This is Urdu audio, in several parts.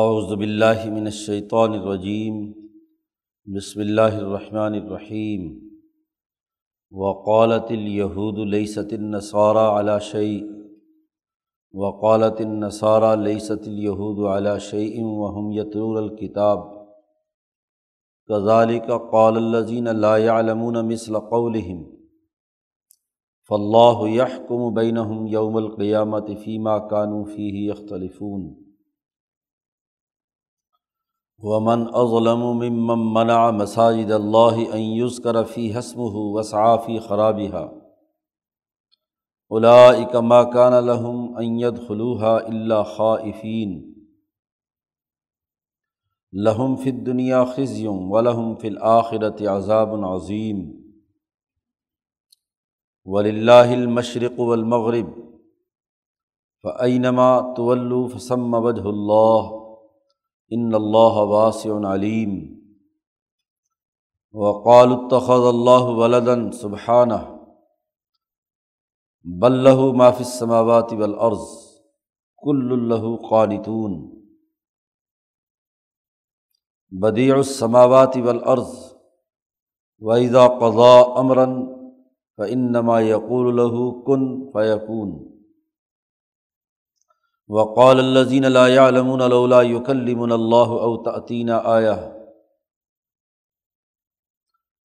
اعوذ باللہ من الشیطان الرجیم، بسم اللہ الرحمن الرحیم، وقالت اليہود لیست النصارى على شيء وقالت النصارى لیست اليہود على شيء وهم يتلون الكتاب كذلك قال الذين لا يعلمون مثل قولهم، فاللہ يحكم بينهم يوم القيامة فيما كانوا فيه يختلفون ومن اظلم ممن منع مساجد اللہ ان یذکر فی حسمه وسعى في خرابها اولئک ما كان لهم ان يدخلوها الا خائفین. لهم في الدنيا خزي ولهم في الآخرة عذاب عظيم ولله المشرق والمغرب. فأينما تولوا فسم وجه الله ان اللہ واسع علیم وقال اتخذ اللہ ولدن سبحانہ بلہ ما السماوات والارض کل اللہ قانتون. بدیع السماوات والارض وإذا قضا امرا فإنما يقول له كن فيكون. وقال الزین اللہ لولا اللہ او آیا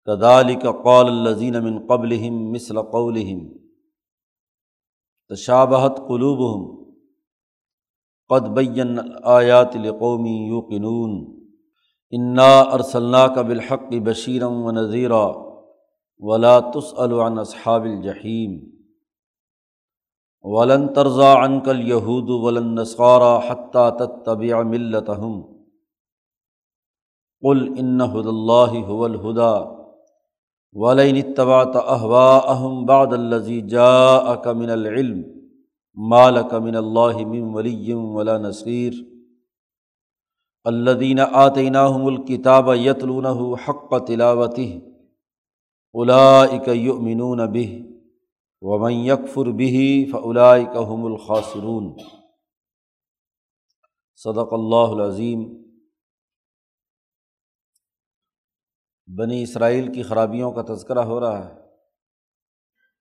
كذلك قال الزین من قبلهم مثل قولهم. تشابہت قلوبهم. قد بین آیات لقومی یوقنون انا ارسلناك بالحق بشیرا ونذیرا ولا تسأل عن اصحاب الجحیم ولن ترزا عنکل یہود ولن نسخارا حتیٰ تب ملتہم قل ان ہد اللہ هو الہدا ولین اتبعت اہواءہم بعد الذی جاءک من العلم مالک من اللہ من ولی ولا نصیر الذین آتیناہم الکتاب یتلونہ حق تلاوتہ اولئک یؤمنون به. ومن یکفر بھی فلاء کہم الخاصرون صدق اللہ العظیم۔ بنی اسرائیل کی خرابیوں کا تذکرہ ہو رہا ہے۔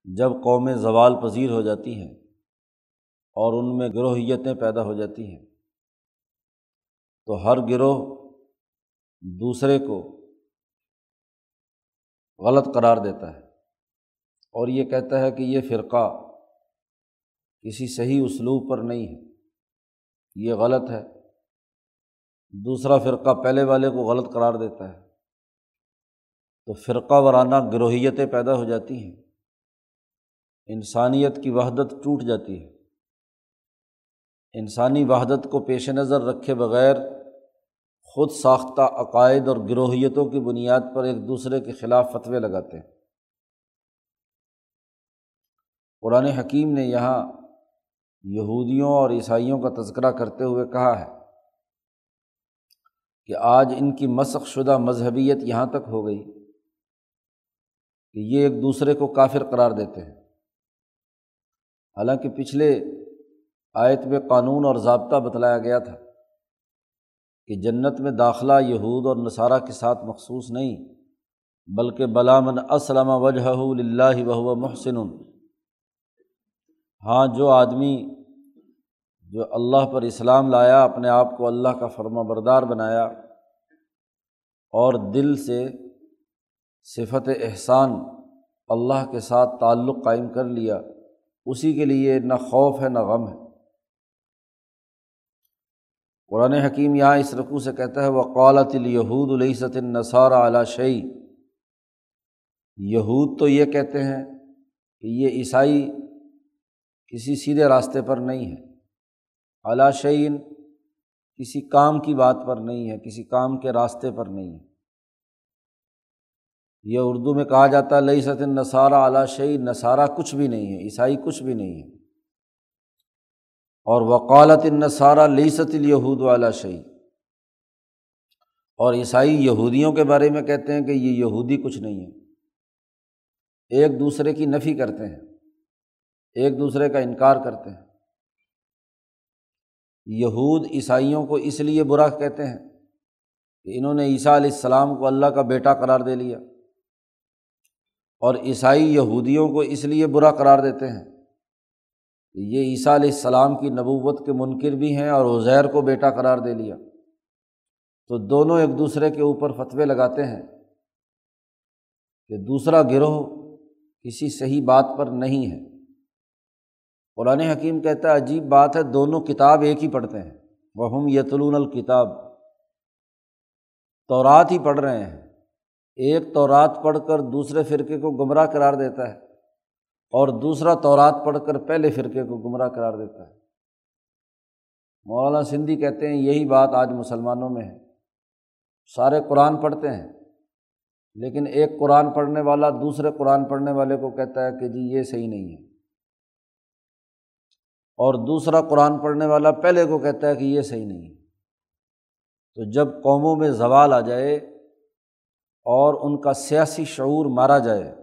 جب قومیں زوال پذیر ہو جاتی ہیں اور ان میں گروہیتیں پیدا ہو جاتی ہیں، تو ہر گروہ دوسرے کو غلط قرار دیتا ہے۔ اور یہ کہتا ہے کہ یہ فرقہ کسی صحیح اسلوب پر نہیں ہے، یہ غلط ہے۔ دوسرا فرقہ پہلے والے کو غلط قرار دیتا ہے۔ تو فرقہ وارانہ گروہیتیں پیدا ہو جاتی ہیں۔ انسانیت کی وحدت ٹوٹ جاتی ہے۔ انسانی وحدت کو پیش نظر رکھے بغیر خود ساختہ عقائد اور گروہیتوں کی بنیاد پر ایک دوسرے کے خلاف فتوے لگاتے ہیں۔ قرآن حکیم نے یہاں یہودیوں اور عیسائیوں کا تذکرہ کرتے ہوئے کہا ہے کہ آج ان کی مسخ شدہ مذہبیت یہاں تک ہو گئی کہ یہ ایک دوسرے کو کافر قرار دیتے ہیں۔ حالانکہ پچھلے آیت میں قانون اور ضابطہ بتلایا گیا تھا کہ جنت میں داخلہ یہود اور نصارہ کے ساتھ مخصوص نہیں، بلکہ بلامن اسلم وجہ اللہ وہ محسن۔ ہاں جو آدمی جو اللہ پر اسلام لایا، اپنے آپ کو اللہ کا فرما بردار بنایا اور دل سے صفت احسان اللہ کے ساتھ تعلق قائم کر لیا، اسی کے لیے نہ خوف ہے، نہ غم ہے۔ قرآن حکیم یہاں اس رقو سے کہتا ہے وہ قالت الہود الصۃ النصار علی شعی یہود تو یہ کہتے ہیں کہ یہ عیسائی کسی سیدھے راستے پر نہیں ہے۔ اعلیٰ شعین کسی کام کی بات پر نہیں ہے، کسی کام کے راستے پر نہیں ہے۔ یہ اردو میں کہا جاتا ہے لئی ست نصارہ اعلیٰ شعی نصارہ کچھ بھی نہیں ہے، عیسائی کچھ بھی نہیں ہے۔ اور وقالت نصارہ لئی ست الہود والا شعی اور عیسائی یہودیوں کے بارے میں کہتے ہیں کہ یہ یہودی کچھ نہیں ہے۔ ایک دوسرے کی نفی کرتے ہیں۔ ایک دوسرے کا انکار کرتے ہیں۔ یہود عیسائیوں کو اس لیے برا کہتے ہیں کہ انہوں نے عیسیٰ علیہ السلام کو اللہ کا بیٹا قرار دے لیا۔ اور عیسائی یہودیوں کو اس لیے برا قرار دیتے ہیں کہ یہ عیسیٰ علیہ السلام کی نبوت کے منکر بھی ہیں اور عزیر کو بیٹا قرار دے لیا۔ تو دونوں ایک دوسرے کے اوپر فتوے لگاتے ہیں کہ دوسرا گروہ کسی صحیح بات پر نہیں ہے۔ قرآن حکیم کہتا ہے، عجیب بات ہے، دونوں کتاب ایک ہی پڑھتے ہیں۔ وہ ہم یتلون الکتاب تورات ہی پڑھ رہے ہیں۔ ایک تورات پڑھ کر دوسرے فرقے کو گمراہ قرار دیتا ہے، اور دوسرا تورات پڑھ کر پہلے فرقے کو گمراہ قرار دیتا ہے۔ مولانا سندھی کہتے ہیں، یہی بات آج مسلمانوں میں ہے۔ سارے قرآن پڑھتے ہیں، لیکن ایک قرآن پڑھنے والا دوسرے قرآن پڑھنے والے کو کہتا ہے کہ جی یہ صحیح نہیں ہے۔ اور دوسرا قرآن پڑھنے والا پہلے کو کہتا ہے کہ یہ صحیح نہیں ہے۔ تو جب قوموں میں زوال آ جائے اور ان کا سیاسی شعور مارا جائے،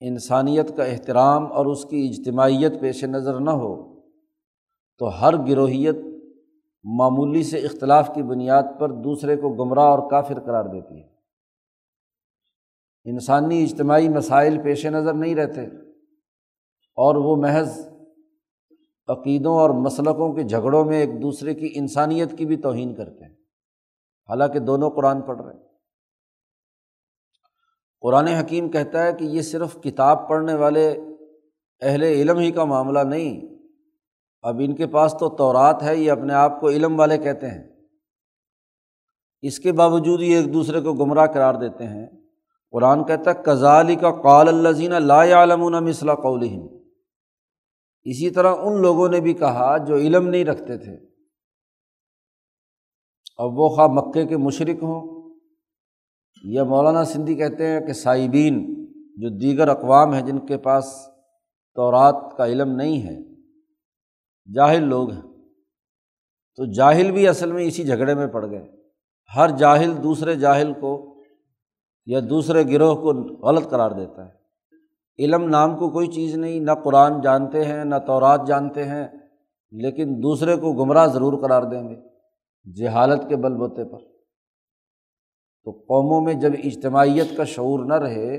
انسانیت کا احترام اور اس کی اجتماعیت پیش نظر نہ ہو، تو ہر گروہیت معمولی سے اختلاف کی بنیاد پر دوسرے کو گمراہ اور کافر قرار دیتی ہے۔ انسانی اجتماعی مسائل پیش نظر نہیں رہتے اور وہ محض عقیدوں اور مسلقوں کے جھگڑوں میں ایک دوسرے کی انسانیت کی بھی توہین کرتے ہیں۔ حالانکہ دونوں قرآن پڑھ رہے ہیں۔ قرآن حکیم کہتا ہے کہ یہ صرف کتاب پڑھنے والے اہل علم ہی کا معاملہ نہیں، اب ان کے پاس تو تورات ہے، یہ اپنے آپ کو علم والے کہتے ہیں۔ اس کے باوجود یہ ایک دوسرے کو گمراہ قرار دیتے ہیں۔ قرآن کہتا ہے کزالی کا قال اللہ لا علم مثلا قول اسی طرح ان لوگوں نے بھی کہا جو علم نہیں رکھتے تھے۔ اب وہ خواہ مکے کے مشرق ہوں۔ یا مولانا سندھی کہتے ہیں کہ صائبین جو دیگر اقوام ہیں جن کے پاس تورات کا علم نہیں ہے، جاہل لوگ ہیں۔ تو جاہل بھی اصل میں اسی جھگڑے میں پڑ گئے۔ ہر جاہل دوسرے جاہل کو یا دوسرے گروہ کو غلط قرار دیتا ہے۔ علم نام کو کوئی چیز نہیں، نہ قرآن جانتے ہیں، نہ تورات جانتے ہیں، لیکن دوسرے کو گمراہ ضرور قرار دیں گے جہالت کے بل بوتے پر۔ تو قوموں میں جب اجتماعیت کا شعور نہ رہے،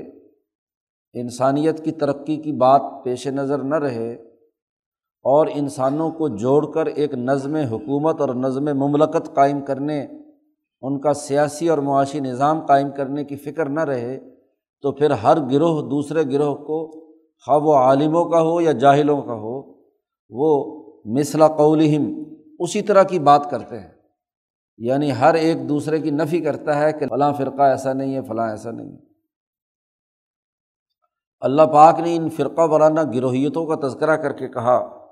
انسانیت کی ترقی کی بات پیش نظر نہ رہے، اور انسانوں کو جوڑ کر ایک نظم حکومت اور نظم مملکت قائم کرنے، ان کا سیاسی اور معاشی نظام قائم کرنے کی فکر نہ رہے تو پھر ہر گروہ دوسرے گروہ کو خواہ وہ عالموں کا ہو یا جاہلوں کا ہو، وہ مثلا قولہم اسی طرح کی بات کرتے ہیں۔ یعنی ہر ایک دوسرے کی نفی کرتا ہے کہ فلاں فرقہ ایسا نہیں ہے، فلاں ایسا نہیں ہے۔ اللہ پاک نے ان فرقہ وارانہ گروہیتوں کا تذکرہ کر کے کہا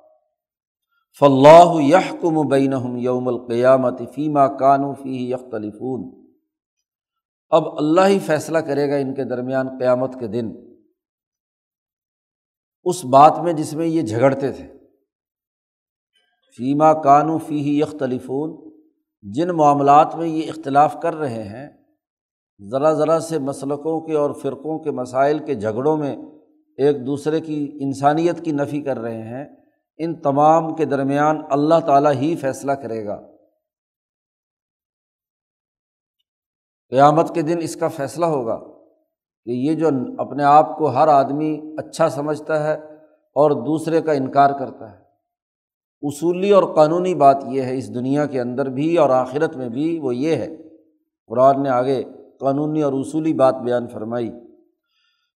فلاح یہ کم بین یوم القیامت فیمہ کانو فی یختلفون۔ اب اللہ ہی فیصلہ کرے گا ان کے درمیان قیامت کے دن۔ اس بات میں جس میں یہ جھگڑتے تھے۔ فیما کانو فی ہی یختلفون، جن معاملات میں یہ اختلاف کر رہے ہیں، ذرا ذرا سے مسلقوں کے اور فرقوں کے مسائل کے جھگڑوں میں ایک دوسرے کی انسانیت کی نفی کر رہے ہیں، ان تمام کے درمیان اللہ تعالیٰ ہی فیصلہ کرے گا۔ قیامت کے دن اس کا فیصلہ ہوگا کہ یہ جو اپنے آپ کو ہر آدمی اچھا سمجھتا ہے اور دوسرے کا انکار کرتا ہے۔ اصولی اور قانونی بات یہ ہے، اس دنیا کے اندر بھی اور آخرت میں بھی وہ یہ ہے۔ قرآن نے آگے قانونی اور اصولی بات بیان فرمائی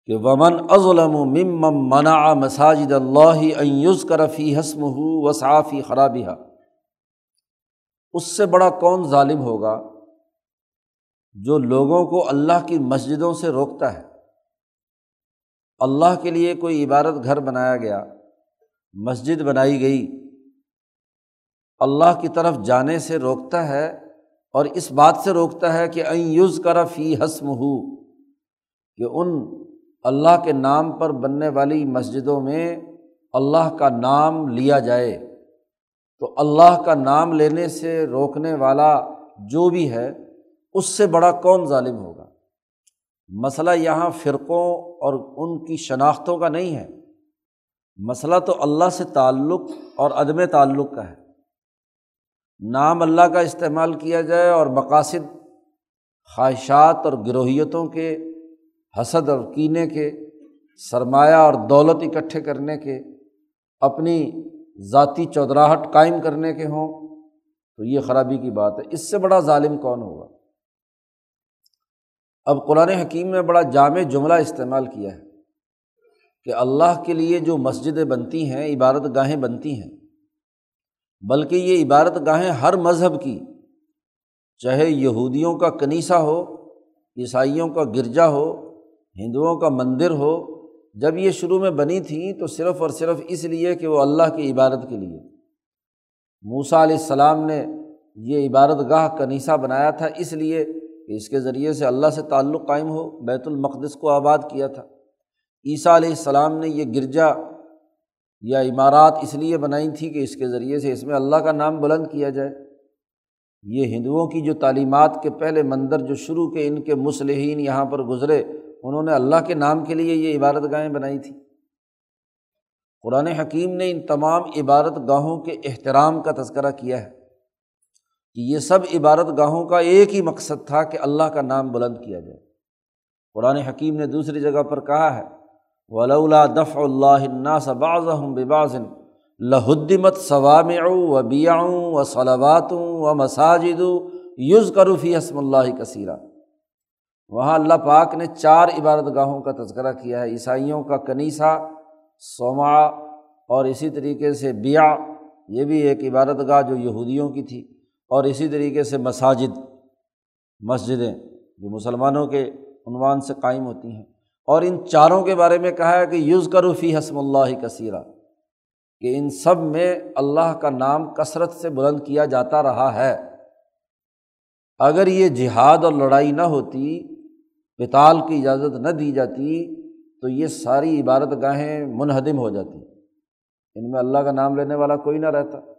کہ ومن ازلم و مم منا مساجد اللہ یوز کرفی حسم ہو وصافی خرابیہ اس سے بڑا کون ظالم ہوگا؟ جو لوگوں کو اللہ کی مسجدوں سے روکتا ہے۔ اللہ کے لیے کوئی عبادت گھر بنایا گیا، مسجد بنائی گئی، اللہ کی طرف جانے سے روکتا ہے اور اس بات سے روکتا ہے کہ این یوز کرا فی حسم ہو کہ ان اللہ کے نام پر بننے والی مسجدوں میں اللہ کا نام لیا جائے۔ تو اللہ کا نام لینے سے روکنے والا جو بھی ہے اس سے بڑا کون ظالم ہوگا؟ مسئلہ یہاں فرقوں اور ان کی شناختوں کا نہیں ہے۔ مسئلہ تو اللہ سے تعلق اور عدم تعلق کا ہے۔ نام اللہ کا استعمال کیا جائے اور مقاصد خواہشات اور گروہیتوں کے، حسد اور کینے کے، سرمایہ اور دولت اکٹھے کرنے کے، اپنی ذاتی چودراہٹ قائم کرنے کے ہوں، تو یہ خرابی کی بات ہے۔ اس سے بڑا ظالم کون ہوگا؟ اب قرآن حکیم نے بڑا جامع جملہ استعمال کیا ہے کہ اللہ کے لیے جو مسجدیں بنتی ہیں عبادت گاہیں بنتی ہیں، بلکہ یہ عبادت گاہیں ہر مذہب کی، چاہے یہودیوں کا کنیسا ہو، عیسائیوں کا گرجا ہو، ہندوؤں کا مندر ہو، جب یہ شروع میں بنی تھیں تو صرف اور صرف اس لیے کہ وہ اللہ کی عبادت کے لیے۔ موسا علیہ السلام نے یہ عبادت گاہ کنیسا بنایا تھا، اس لیے کہ اس کے ذریعے سے اللہ سے تعلق قائم ہو، بیت المقدس کو آباد کیا تھا۔ عیسیٰ علیہ السلام نے یہ گرجا یا عمارات اس لیے بنائی تھی کہ اس کے ذریعے سے اس میں اللہ کا نام بلند کیا جائے۔ یہ ہندوؤں کی جو تعلیمات کے پہلے مندر جو شروع کے ان کے مسلحین یہاں پر گزرے، انہوں نے اللہ کے نام کے لیے یہ عبادت گاہیں بنائی تھیں قرآن حکیم نے ان تمام عبادت گاہوں کے احترام کا تذکرہ کیا ہے۔ کہ یہ سب عبادت گاہوں کا ایک ہی مقصد تھا کہ اللہ کا نام بلند کیا جائے۔ قرآن حکیم نے دوسری جگہ پر کہا ہے ولا دف اللہ باز بباز لہدمت ثوام و بیاؤں و صلاباتوں و مساجد یوز کروفی حسم اللہ کثیرہ وہاں اللہ پاک نے چار عبادت گاہوں کا تذکرہ کیا ہے، عیسائیوں کا کنیسا سوما اور اسی طریقے سے بیا یہ بھی ایک عبادت گاہ جو یہودیوں کی تھی۔ اور اسی طریقے سے مساجد، مسجدیں جو مسلمانوں کے عنوان سے قائم ہوتی ہیں۔ اور ان چاروں کے بارے میں کہا ہے کہ یوز کرو فی حسم اللہ کثیرہ کہ ان سب میں اللہ کا نام کثرت سے بلند کیا جاتا رہا ہے۔ اگر یہ جہاد اور لڑائی نہ ہوتی پتال کی اجازت نہ دی جاتی، تو یہ ساری عبادت گاہیں منہدم ہو جاتی۔ ان میں اللہ کا نام لینے والا کوئی نہ رہتا۔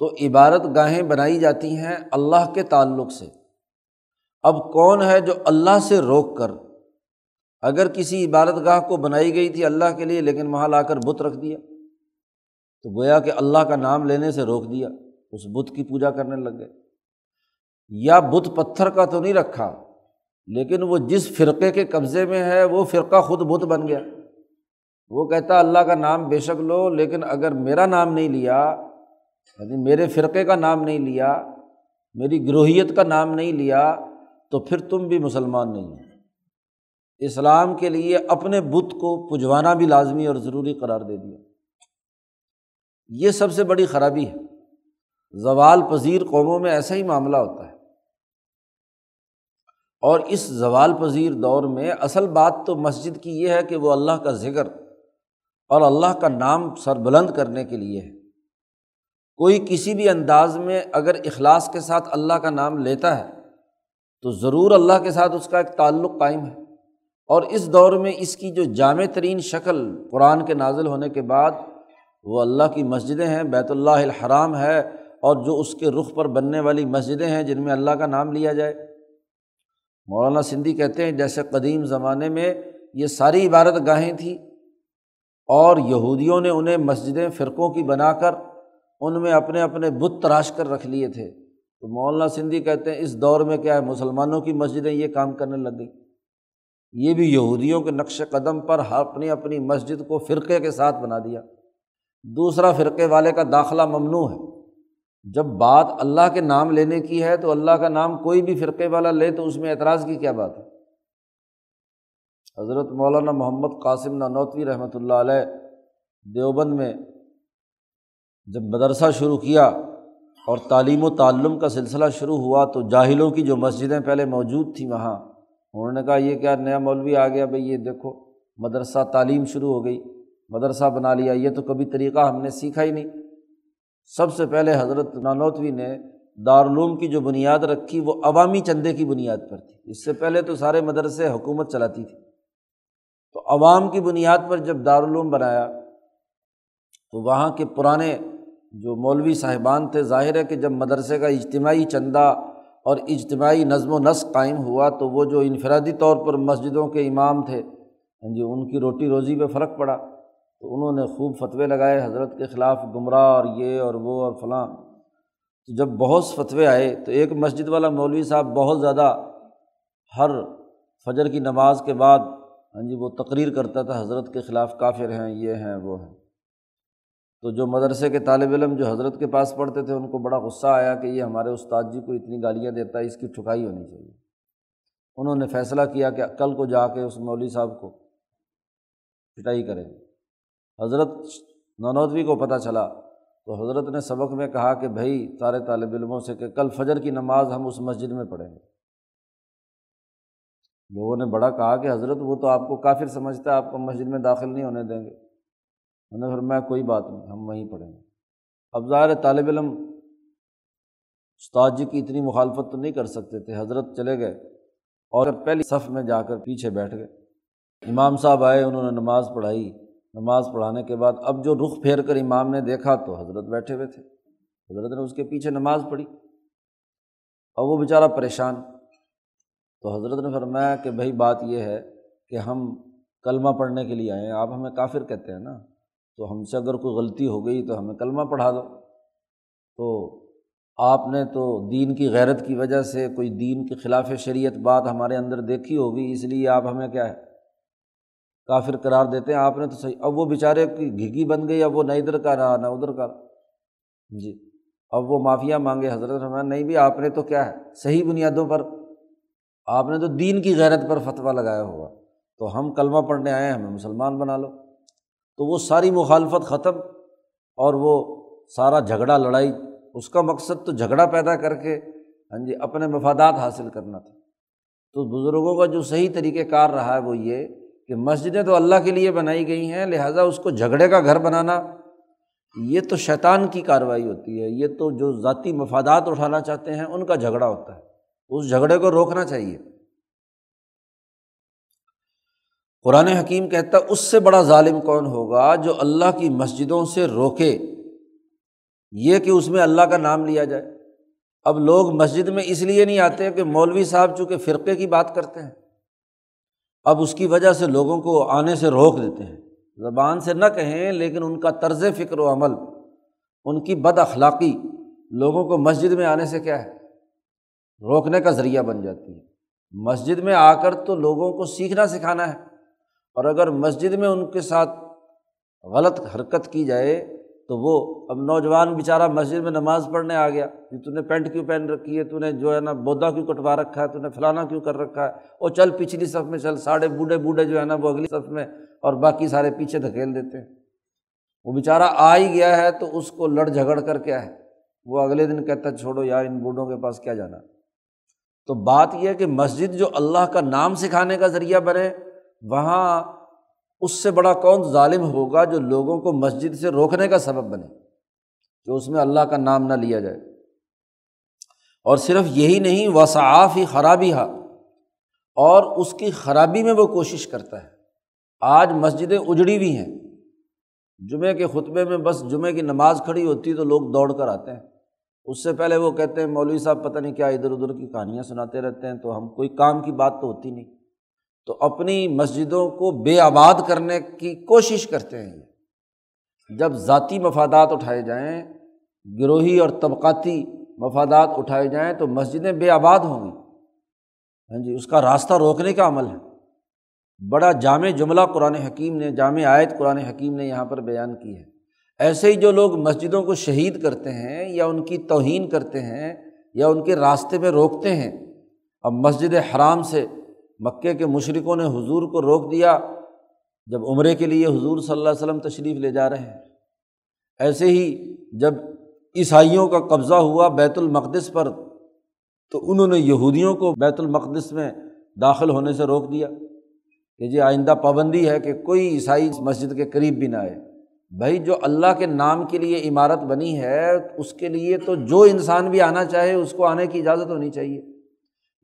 تو عبادت گاہیں بنائی جاتی ہیں اللہ کے تعلق سے۔ اب کون ہے جو اللہ سے روک کر اگر کسی عبادت گاہ کو بنائی گئی تھی اللہ کے لیے لیکن وہاں لا کر بت رکھ دیا، تو گویا کہ اللہ کا نام لینے سے روک دیا، اس بت کی پوجا کرنے لگ گئے۔ یا بت پتھر کا تو نہیں رکھا، لیکن وہ جس فرقے کے قبضے میں ہے وہ فرقہ خود بت بن گیا۔ وہ کہتا اللہ کا نام بے شک لو، لیکن اگر میرا نام نہیں لیا یعنی میرے فرقے کا نام نہیں لیا، میری گروہیت کا نام نہیں لیا، تو پھر تم بھی مسلمان نہیں ہو اسلام کے لیے اپنے بت کو پجوانا بھی لازمی اور ضروری قرار دے دیا۔ یہ سب سے بڑی خرابی ہے۔ زوال پذیر قوموں میں ایسا ہی معاملہ ہوتا ہے۔ اور اس زوال پذیر دور میں اصل بات تو مسجد کی یہ ہے کہ وہ اللہ کا ذکر اور اللہ کا نام سر بلند کرنے کے لیے ہے۔ کوئی کسی بھی انداز میں اگر اخلاص کے ساتھ اللہ کا نام لیتا ہے، تو ضرور اللہ کے ساتھ اس کا ایک تعلق قائم ہے۔ اور اس دور میں اس کی جو جامع ترین شکل قرآن کے نازل ہونے کے بعد، وہ اللہ کی مسجدیں ہیں، بیت اللہ الحرام ہے، اور جو اس کے رخ پر بننے والی مسجدیں ہیں، جن میں اللہ کا نام لیا جائے۔ مولانا سندھی کہتے ہیں، جیسے قدیم زمانے میں یہ ساری عبادت گاہیں تھیں اور یہودیوں نے انہیں مسجدیں فرقوں کی بنا کر ان میں اپنے اپنے بت تراش کر رکھ لیے تھے۔ تو مولانا سندھی کہتے ہیں، اس دور میں کیا ہے، مسلمانوں کی مسجدیں یہ کام کرنے لگ گئی یہ بھی یہودیوں کے نقش قدم پر اپنی اپنی مسجد کو فرقے کے ساتھ بنا دیا۔ دوسرا فرقے والے کا داخلہ ممنوع ہے۔ جب بات اللہ کے نام لینے کی ہے تو اللہ کا نام کوئی بھی فرقے والا لے تو اس میں اعتراض کی کیا بات ہے؟ حضرت مولانا محمد قاسم نانوتوی رحمۃ اللہ علیہ دیوبند میں جب مدرسہ شروع کیا اور تعلیم و تعلم کا سلسلہ شروع ہوا تو جاہلوں کی جو مسجدیں پہلے موجود تھیں وہاں، انہوں نے کہا، یہ کیا نیا مولوی آ گیا؟ بھائی یہ دیکھو، مدرسہ تعلیم شروع ہو گئی، مدرسہ بنا لیا، یہ تو کبھی طریقہ ہم نے سیکھا ہی نہیں. سب سے پہلے حضرت نانوتوی نے دارالعلوم کی جو بنیاد رکھی، وہ عوامی چندے کی بنیاد پر تھی۔ اس سے پہلے تو سارے مدرسے حکومت چلاتی تھی۔ تو عوام کی بنیاد پر جب دارالعلوم بنایا تو وہاں کے پرانے جو مولوی صاحبان تھے، ظاہر ہے کہ جب مدرسے کا اجتماعی چندہ اور اجتماعی نظم و نسق قائم ہوا تو وہ جو انفرادی طور پر مسجدوں کے امام تھے ہاں جی ان کی روٹی روزی پہ فرق پڑا۔ تو انہوں نے خوب فتوے لگائے، حضرت کے خلاف گمراہ اور یہ اور وہ اور فلاں۔ تو جب بہت فتوے آئے تو ایک مسجد والا مولوی صاحب بہت زیادہ ہر فجر کی نماز کے بعد ہاں جی وہ تقریر کرتا تھا، حضرت کے خلاف کافر ہیں، یہ ہیں، وہ ہیں۔ تو جو مدرسے کے طالب علم جو حضرت کے پاس پڑھتے تھے، ان کو بڑا غصہ آیا کہ یہ ہمارے استاد جی کو اتنی گالیاں دیتا ہے، اس کی ٹھکائی ہونی چاہیے۔ انہوں نے فیصلہ کیا کہ کل کو جا کے اس مولوی صاحب کو پٹائی کریں گے۔ حضرت ننودوی کو پتہ چلا تو حضرت نے سبق میں کہا کہ بھائی، سارے طالب علموں سے کہ کل فجر کی نماز ہم اس مسجد میں پڑھیں گے۔ لوگوں نے بڑا کہا کہ حضرت وہ تو آپ کو کافر سمجھتا ہے، آپ کو مسجد میں داخل نہیں ہونے دیں گے۔ انہوں نے پھر میں کوئی بات نہیں، ہم وہیں پڑھیں گے۔ اب ظاہر طالب علم استاد جی کی اتنی مخالفت تو نہیں کر سکتے تھے، حضرت چلے گئے اور پہلی صف میں جا کر پیچھے بیٹھ گئے۔ امام صاحب آئے، انہوں نے نماز پڑھائی۔ نماز پڑھانے کے بعد اب جو رخ پھیر کر امام نے دیکھا تو حضرت بیٹھے ہوئے تھے۔ حضرت نے اس کے پیچھے نماز پڑھی۔ اور وہ بیچارہ پریشان۔ تو حضرت نے فرمایا کہ بھائی، بات یہ ہے کہ ہم کلمہ پڑھنے کے لیے آئے ہیں، آپ ہمیں کافر کہتے ہیں نا۔ تو ہم سے اگر کوئی غلطی ہو گئی تو ہمیں کلمہ پڑھا دو۔ تو آپ نے تو دین کی غیرت کی وجہ سے کوئی دین کے خلاف شریعت بات ہمارے اندر دیکھی ہوگی، اس لیے آپ ہمیں کیا ہے؟ کافر قرار دیتے ہیں۔ آپ نے تو صحیح، اب وہ بیچارے کی گھگی بن گئی، اب وہ نہ ادھر کا رہا، نہ ادھر کا۔ جی اب وہ معافیا مانگے۔ حضرت رحمان نہیں بھی آپ نے تو کیا ہے؟ صحیح بنیادوں پر۔ آپ نے تو دین کی غیرت پر فتویٰ لگایا ہوا۔ تو ہم کلمہ پڑھنے آئے ہیں، ہمیں مسلمان بنا لو۔ تو وہ ساری مخالفت ختم اور وہ سارا جھگڑا لڑائی، اس کا مقصد تو جھگڑا پیدا کر کے ہاں جی اپنے مفادات حاصل کرنا تھا۔ تو بزرگوں کا جو صحیح طریقۂ کار رہا ہے وہ یہ کہ مسجدیں تو اللہ کے لیے بنائی گئی ہیں، لہٰذا اس کو جھگڑے کا گھر بنانا۔ یہ تو شیطان کی کارروائی ہوتی ہے، یہ تو جو ذاتی مفادات اٹھانا چاہتے ہیں، ان کا جھگڑا ہوتا ہے۔ اس جھگڑے کو روکنا چاہیے۔ قرآن حکیم کہتا ہے، اس سے بڑا ظالم کون ہوگا جو اللہ کی مسجدوں سے روکے؟ یہ کہ اس میں اللہ کا نام لیا جائے۔ اب لوگ مسجد میں اس لیے نہیں آتے کہ مولوی صاحب چونکہ فرقے کی بات کرتے ہیں۔ اب اس کی وجہ سے لوگوں کو آنے سے روک دیتے ہیں۔ زبان سے نہ کہیں، لیکن ان کا طرز فکر و عمل، ان کی بد اخلاقی لوگوں کو مسجد میں آنے سے کیا ہے؟ روکنے کا ذریعہ بن جاتی ہے۔ مسجد میں آ کر تو لوگوں کو سیکھنا سکھانا ہے۔ اور اگر مسجد میں ان کے ساتھ غلط حرکت کی جائے تو وہ اب نوجوان بیچارہ مسجد میں نماز پڑھنے آ گیا کہ تو نے پینٹ کیوں پہن رکھی ہے؟ تو نے جو ہے نا بودا کیوں کٹوا رکھا ہے؟ تو نے فلانا کیوں کر رکھا ہے؟ وہ چل پچھلی صف میں چل، ساڑھے بوڑھے بوڑھے جو ہے نا وہ اگلی صف میں اور باقی سارے پیچھے دھکیل دیتے ہیں۔ وہ بیچارہ آ ہی گیا ہے تو اس کو لڑ جھگڑ کر کیا ہے وہ اگلے دن کہتا چھوڑو یار، ان بوڑھوں کے پاس کیا جانا۔ تو بات یہ ہے کہ مسجد جو اللہ کا نام سکھانے کا ذریعہ بنے وہاں اس سے بڑا کون ظالم ہوگا جو لوگوں کو مسجد سے روکنے کا سبب بنے کہ اس میں اللہ کا نام نہ لیا جائے۔ اور صرف یہی نہیں وصاف ہی خرابی ہا اور اس کی خرابی میں وہ کوشش کرتا ہے۔ آج مسجدیں اجڑی ہوئی ہیں۔ جمعے کے خطبے میں بس جمعے کی نماز کھڑی ہوتی ہے تو لوگ دوڑ کر آتے ہیں۔ اس سے پہلے وہ کہتے ہیں، مولوی صاحب پتہ نہیں کیا ادھر ادھر کی کہانیاں سناتے رہتے ہیں تو ہم، کوئی کام کی بات تو ہوتی نہیں۔ تو اپنی مسجدوں کو بے آباد کرنے کی کوشش کرتے ہیں۔ جب ذاتی مفادات اٹھائے جائیں، گروہی اور طبقاتی مفادات اٹھائے جائیں تو مسجدیں بے آباد ہوں گی۔ ہاں جی اس کا راستہ روکنے کا عمل ہے۔ بڑا جامع جملہ قرآن حکیم نے، جامع آیت قرآن حکیم نے یہاں پر بیان کی ہے۔ ایسے ہی جو لوگ مسجدوں کو شہید کرتے ہیں یا ان کی توہین کرتے ہیں یا ان کے راستے میں روکتے ہیں، اب مسجد حرام سے مکے کے مشرقوں نے حضور کو روک دیا جب عمرے کے لیے حضور صلی اللہ علیہ وسلم تشریف لے جا رہے ہیں۔ ایسے ہی جب عیسائیوں کا قبضہ ہوا بیت المقدس پر تو انہوں نے یہودیوں کو بیت المقدس میں داخل ہونے سے روک دیا کہ جی آئندہ پابندی ہے کہ کوئی عیسائی مسجد کے قریب بھی نہ آئے۔ بھائی جو اللہ کے نام کے لیے عمارت بنی ہے اس کے لیے تو جو انسان بھی آنا چاہے اس کو آنے کی اجازت ہونی چاہیے۔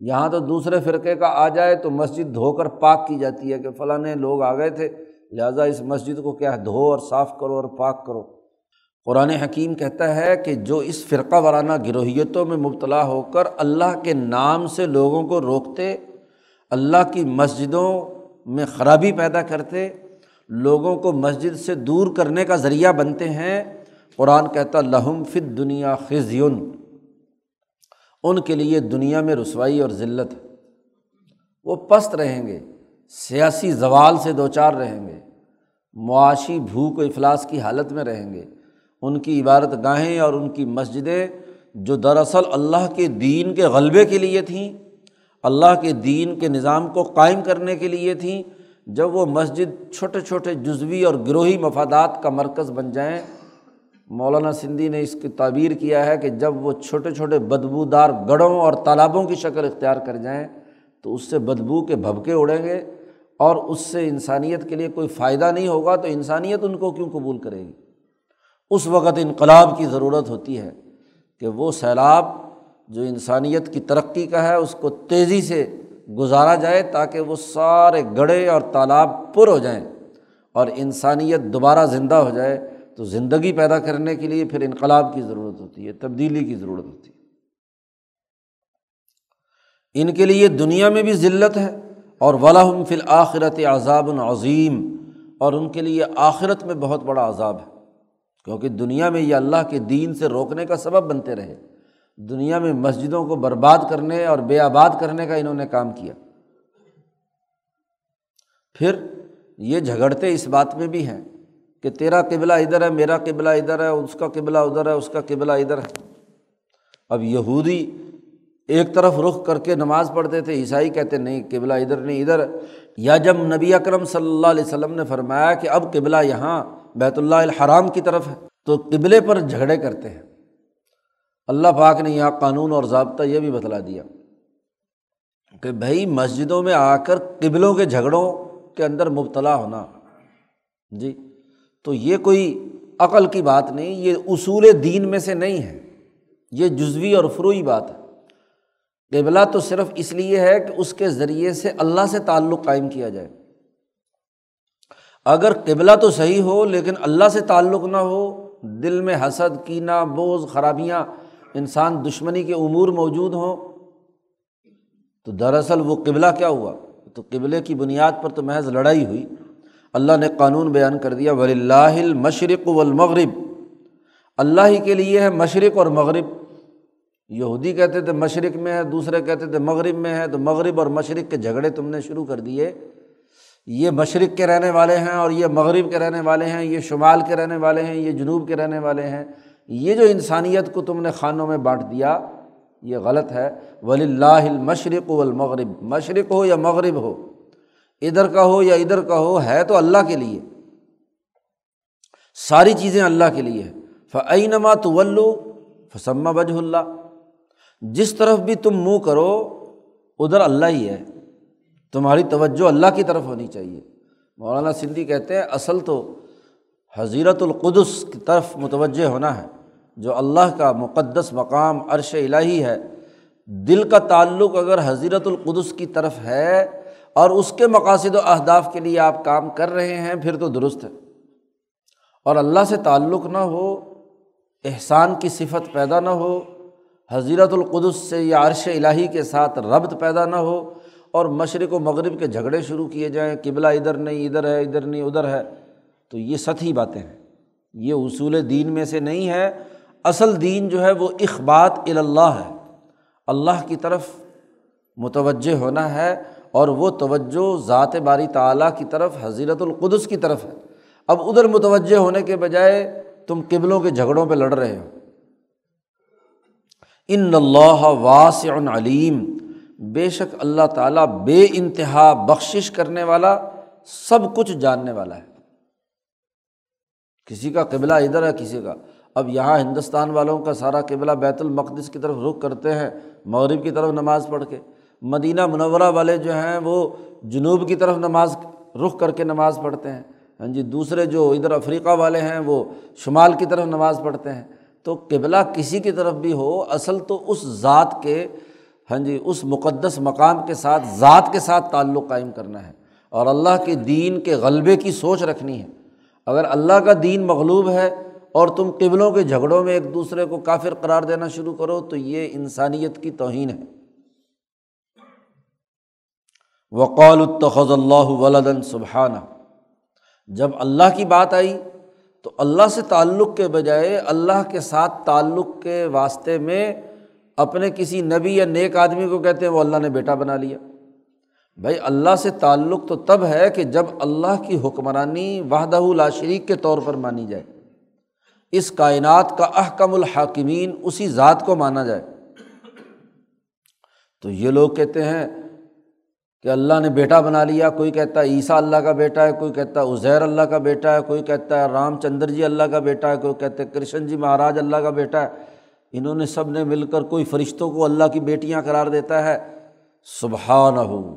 یہاں تو دوسرے فرقے کا آ جائے تو مسجد دھو کر پاک کی جاتی ہے کہ فلاں لوگ آ گئے تھے، لہٰذا اس مسجد کو کیا دھو اور صاف کرو اور پاک کرو۔ قرآن حکیم کہتا ہے کہ جو اس فرقہ وارانہ گروہیتوں میں مبتلا ہو کر اللہ کے نام سے لوگوں کو روکتے، اللہ کی مسجدوں میں خرابی پیدا کرتے، لوگوں کو مسجد سے دور کرنے کا ذریعہ بنتے ہیں، قرآن کہتا لہم فت دنیا خزیون۔ ان کے لیے دنیا میں رسوائی اور ذلت ہے۔ وہ پست رہیں گے، سیاسی زوال سے دو چار رہیں گے، معاشی بھوک و افلاس کی حالت میں رہیں گے۔ ان کی عبادت گاہیں اور ان کی مسجدیں جو دراصل اللہ کے دین کے غلبے کے لیے تھیں، اللہ کے دین کے نظام کو قائم کرنے کے لیے تھیں، جب وہ مسجد چھوٹے چھوٹے جزوی اور گروہی مفادات کا مرکز بن جائیں مولانا سندھی نے اس کی تعبیر کیا ہے کہ جب وہ چھوٹے چھوٹے بدبودار گڑھوں اور تالابوں کی شکل اختیار کر جائیں تو اس سے بدبو کے بھبکے اڑیں گے اور اس سے انسانیت کے لیے کوئی فائدہ نہیں ہوگا تو انسانیت ان کو کیوں قبول کرے گی؟ اس وقت انقلاب کی ضرورت ہوتی ہے کہ وہ سیلاب جو انسانیت کی ترقی کا ہے اس کو تیزی سے گزارا جائے تاکہ وہ سارے گڑھے اور تالاب پر ہو جائیں اور انسانیت دوبارہ زندہ ہو جائے تو زندگی پیدا کرنے کے لیے پھر انقلاب کی ضرورت ہوتی ہے، تبدیلی کی ضرورت ہوتی ہے۔ ان کے لیے دنیا میں بھی ذلت ہے اور ولاحم فل آخرت عذاب العظیم اور ان کے لیے آخرت میں بہت بڑا عذاب ہے۔ کیونکہ دنیا میں یہ اللہ کے دین سے روکنے کا سبب بنتے رہے۔ دنیا میں مسجدوں کو برباد کرنے اور بے آباد کرنے کا انہوں نے کام کیا۔ پھر یہ جھگڑتے اس بات میں بھی ہیں۔ کہ تیرا قبلہ ادھر ہے، میرا قبلہ ادھر ہے، اس کا قبلہ ادھر ہے، اس کا قبلہ ادھر ہے۔ اب یہودی ایک طرف رخ کر کے نماز پڑھتے تھے، عیسائی کہتے، نہیں، قبلہ ادھر نہیں، ادھر۔ یا جب نبی اکرم صلی اللہ علیہ وسلم نے فرمایا کہ اب قبلہ یہاں بیت اللہ الحرام کی طرف ہے، تو قبلے پر جھگڑے کرتے ہیں۔ اللہ پاک نے یہاں قانون اور ضابطہ یہ بھی بتلا دیا کہ بھائی مسجدوں میں آ کر قبلوں کے جھگڑوں کے اندر مبتلا ہونا۔ جی۔ تو یہ کوئی عقل کی بات نہیں، یہ اصول دین میں سے نہیں ہے۔ یہ جزوی اور فروئی بات ہے۔ قبلہ تو صرف اس لیے ہے کہ اس کے ذریعے سے اللہ سے تعلق قائم کیا جائے۔ اگر قبلہ تو صحیح ہو لیکن اللہ سے تعلق نہ ہو، دل میں حسد، کینہ بوجھ خرابیاں، انسان دشمنی کے امور موجود ہوں، تو دراصل وہ قبلہ کیا ہوا؟ تو قبلے کی بنیاد پر تو محض لڑائی ہوئی۔ اللہ نے قانون بیان کر دیا ولی اللہ مشرق و المغرب اللہ ہی کے لیے ہے مشرق اور مغرب۔ یہودی کہتے تھے مشرق میں ہے، دوسرے کہتے تھے مغرب میں ہے۔ تو مغرب اور مشرق کے جھگڑے تم نے شروع کر دیے۔ یہ مشرق کے رہنے والے ہیں اور یہ مغرب کے رہنے والے ہیں، یہ شمال کے رہنے والے ہیں، یہ جنوب کے رہنے والے ہیں۔ یہ جو انسانیت کو تم نے خانوں میں بانٹ دیا، یہ غلط ہے۔ ولی اللہ مشرق و المغرب مشرق ہو یا مغرب ہو ادھر کا ہو یا ادھر کا ہو، ہے تو اللہ کے لیے۔ ساری چیزیں اللہ کے لیے فعینما تو ولو فسمہ بج اللہ جس طرف بھی تم منہ کرو، ادھر اللہ ہی ہے۔ تمہاری توجہ اللہ کی طرف ہونی چاہیے۔ مولانا سندھی کہتے ہیں، اصل تو حضیرت القدس کی طرف متوجہ ہونا ہے۔ جو اللہ کا مقدس مقام، عرش الہی ہے۔ دل کا تعلق اگر حضیرت القدس کی طرف ہے اور اس کے مقاصد و اہداف کے لیے آپ کام کر رہے ہیں، پھر تو درست ہے۔ اور اللہ سے تعلق نہ ہو، احسان کی صفت پیدا نہ ہو، حضیرت القدس سے یا عرش الٰہی کے ساتھ ربط پیدا نہ ہو اور مشرق و مغرب کے جھگڑے شروع کیے جائیں، قبلہ ادھر نہیں، ادھر ہے، ادھر نہیں، ادھر ہے، تو یہ سطحی باتیں ہیں۔ یہ اصول دین میں سے نہیں ہے، اصل دین جو ہے وہ اخبات اللہ ہے۔ اللہ کی طرف متوجہ ہونا ہے اور وہ توجہ ذات باری تعلیٰ کی طرف حضیرت القدس کی طرف ہے۔ اب ادھر متوجہ ہونے کے بجائے تم قبلوں کے جھگڑوں پہ لڑ رہے ہو۔ ان اللہ واسع علیم۔ بے شک اللہ تعالیٰ بے انتہا بخشش کرنے والا، سب کچھ جاننے والا ہے۔ کسی کا قبلہ ادھر ہے، کسی کا۔ اب یہاں ہندوستان والوں کا سارا قبلہ بیت المقدس کی طرف رخ کرتے ہیں، مغرب کی طرف نماز پڑھ کے۔ مدینہ منورہ والے جو ہیں وہ جنوب کی طرف نماز رخ کر کے نماز پڑھتے ہیں۔ ہاں جی دوسرے جو ادھر افریقہ والے ہیں وہ شمال کی طرف نماز پڑھتے ہیں۔ تو قبلہ کسی کی طرف بھی ہو، اصل تو اس ذات کے ہاں جی اس مقدس مقام کے ساتھ، ذات کے ساتھ تعلق قائم کرنا ہے۔ اور اللہ کے دین کے غلبے کی سوچ رکھنی ہے۔ اگر اللہ کا دین مغلوب ہے اور تم قبلوں کے جھگڑوں میں ایک دوسرے کو کافر قرار دینا شروع کرو، تو یہ انسانیت کی توہین ہے۔ وقال التخذ اللہ ولدن سبحانہ۔ جب اللہ کی بات آئی تو اللہ سے تعلق کے بجائے اللہ کے ساتھ تعلق کے واسطے میں اپنے کسی نبی یا نیک آدمی کو کہتے ہیں وہ اللہ نے بیٹا بنا لیا۔ بھائی اللہ سے تعلق تو تب ہے کہ جب اللہ کی حکمرانی وحدہ لا شریک کے طور پر مانی جائے۔ اس کائنات کا احکم الحاکمین اسی ذات کو مانا جائے۔ تو یہ لوگ کہتے ہیں کہ اللہ نے بیٹا بنا لیا، کوئی کہتا ہے عیسیٰ اللہ کا بیٹا ہے، کوئی کہتا ہے عزیر اللہ کا بیٹا ہے، کوئی کہتا ہے رام چندر جی اللہ کا بیٹا ہے، کوئی کہتے ہیں کرشن جی مہاراج اللہ کا بیٹا ہے۔ انہوں نے سب نے مل کر کوئی فرشتوں کو اللہ کی بیٹیاں قرار دیتا ہے۔ سبحان ہو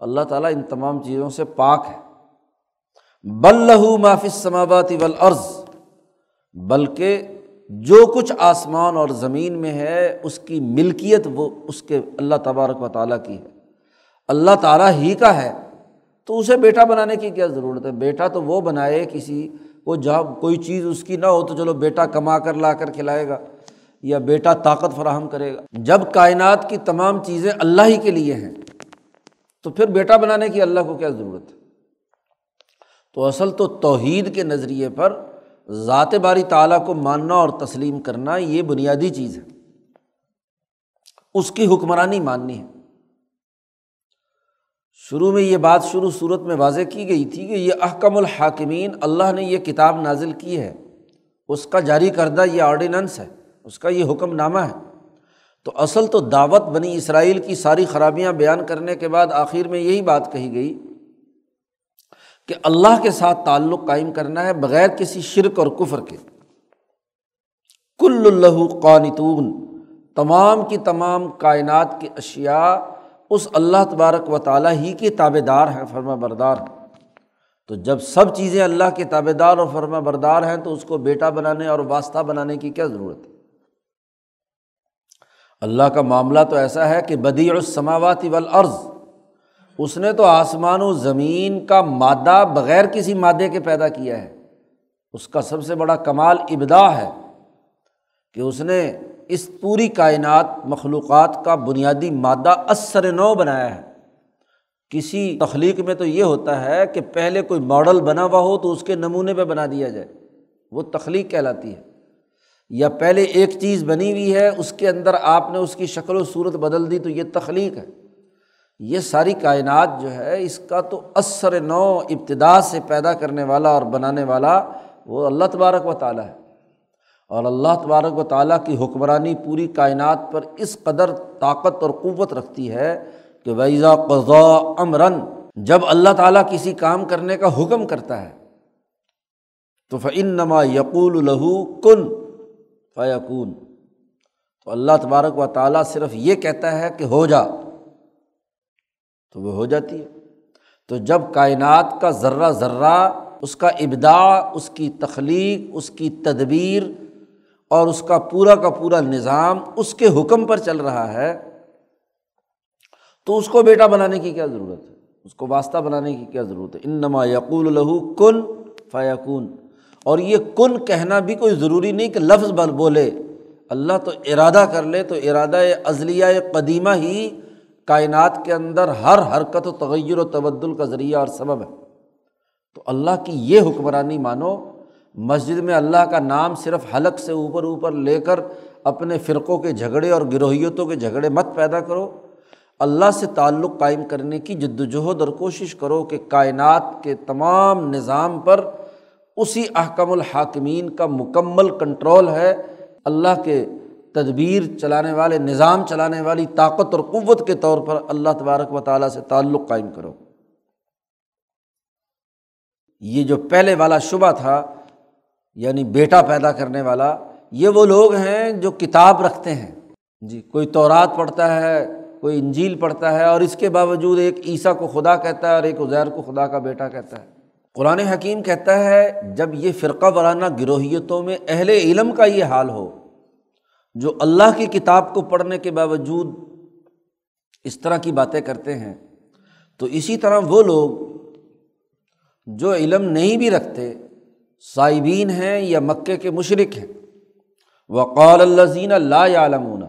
اللہ تعالیٰ ان تمام چیزوں سے پاک ہے۔ بل لہو معافی سماواتی ولعرض بلکہ جو کچھ آسمان اور زمین میں ہے، اس کی ملکیت وہ، اس کے اللہ تبارک و تعالیٰ کی ہے۔ اللہ تعالیٰ ہی کا ہے، تو اسے بیٹا بنانے کی کیا ضرورت ہے؟ بیٹا تو وہ بنائے کسی کو جب کوئی چیز اس کی نہ ہو تو چلو بیٹا کما کر، لا کر کھلائے گا، یا بیٹا طاقت فراہم کرے گا۔ جب کائنات کی تمام چیزیں اللہ ہی کے لیے ہیں، تو پھر بیٹا بنانے کی اللہ کو کیا ضرورت ہے؟ تو اصل تو توحید کے نظریے پر ذات باری تعالیٰ کو ماننا اور تسلیم کرنا یہ بنیادی چیز ہے۔ اس کی حکمرانی ماننی ہے۔ شروع میں یہ بات شروع صورت میں واضح کی گئی تھی کہ یہ احکم الحاکمین، اللہ نے یہ کتاب نازل کی ہے۔ اس کا جاری کردہ یہ آرڈیننس ہے، اس کا یہ حکم نامہ ہے۔ تو اصل تو دعوت بنی اسرائیل کی ساری خرابیاں بیان کرنے کے بعد آخر میں یہی بات کہی گئی کہ اللہ کے ساتھ تعلق قائم کرنا ہے بغیر کسی شرک اور کفر کے۔ کل اللہ قانتون، تمام کی تمام کائنات کی اشیا اس اللہ تبارک و تعالیٰ ہی کے تابے دار ہیں، فرما بردار۔ تو جب سب چیزیں اللہ کے تابے دار اور فرما بردار ہیں، تو اس کو بیٹا بنانے اور واسطہ بنانے کی کیا ضرورت ہے؟ اللہ کا معاملہ تو ایسا ہے کہ بدی السماواتی والارض، اس نے تو آسمان و زمین کا مادہ بغیر کسی مادے کے پیدا کیا ہے۔ اس کا سب سے بڑا کمال ابدا ہے کہ اس نے اس پوری کائنات مخلوقات کا بنیادی مادہ اثر نو بنایا ہے۔ کسی تخلیق میں تو یہ ہوتا ہے کہ پہلے کوئی ماڈل بنا ہوا ہو تو اس کے نمونے پہ بنا دیا جائے۔ وہ تخلیق کہلاتی ہے۔ یا پہلے ایک چیز بنی ہوئی ہے، اس کے اندر آپ نے اس کی شکل و صورت بدل دی تو یہ تخلیق ہے۔ یہ ساری کائنات جو ہے، اس کا تو اثر نو ابتدا سے پیدا کرنے والا اور بنانے والا وہ اللہ تبارک و تعالیٰ ہے۔ اور اللہ تبارک و تعالیٰ کی حکمرانی پوری کائنات پر اس قدر طاقت اور قوت رکھتی ہے کہ ویزا قضا امرن جب اللہ تعالیٰ کسی کام کرنے کا حکم کرتا ہے، تو فعن نما یقول الہو کن فیقون تو اللہ تبارک و تعالیٰ صرف یہ کہتا ہے کہ ہو جا۔ تو وہ ہو جاتی ہے۔ تو جب کائنات کا ذرہ ذرہ، اس کا ابدا اس کی تخلیق، اس کی تدبیر اور اس کا پورا کا پورا نظام اس کے حکم پر چل رہا ہے، تو اس کو بیٹا بنانے کی کیا ضرورت ہے؟ اس کو واسطہ بنانے کی کیا ضرورت ہے؟ ان نما یقول الہو کن فیقون اور یہ کن کہنا بھی کوئی ضروری نہیں کہ لفظ بل بولے۔ اللہ تو ارادہ کر لے، تو ارادہ عزلیہ قدیمہ ہی کائنات کے اندر ہر حرکت و تغیر و تبدل کا ذریعہ اور سبب ہے۔ تو اللہ کی یہ حکمرانی مانو مسجد میں اللہ کا نام صرف حلق سے اوپر اوپر لے کر اپنے فرقوں کے جھگڑے اور گروہیتوں کے جھگڑے مت پیدا کرو۔ اللہ سے تعلق قائم کرنے کی جد وجہد اور کوشش کرو کہ کائنات کے تمام نظام پر اسی احکم الحاکمین کا مکمل کنٹرول ہے۔ اللہ کے تدبیر چلانے والے، نظام چلانے والی طاقت اور قوت کے طور پر اللہ تبارک و تعالیٰ سے تعلق قائم کرو۔ یہ جو پہلے والا شبہ تھا یعنی بیٹا پیدا کرنے والا، یہ وہ لوگ ہیں جو کتاب رکھتے ہیں۔ جی کوئی تورات پڑھتا ہے، کوئی انجیل پڑھتا ہے، اور اس کے باوجود ایک عیسیٰ کو خدا کہتا ہے اور ایک ازیر کو خدا کا بیٹا کہتا ہے۔ قرآن حکیم کہتا ہے، جب یہ فرقہ وارانہ گروہیتوں میں اہل علم کا یہ حال ہو، جو اللہ کی کتاب کو پڑھنے کے باوجود اس طرح کی باتیں کرتے ہیں، تو اسی طرح وہ لوگ جو علم نہیں بھی رکھتے صائبین ہیں یا مکے کے مشرق ہیں۔ وقال الزین اللہ عالمون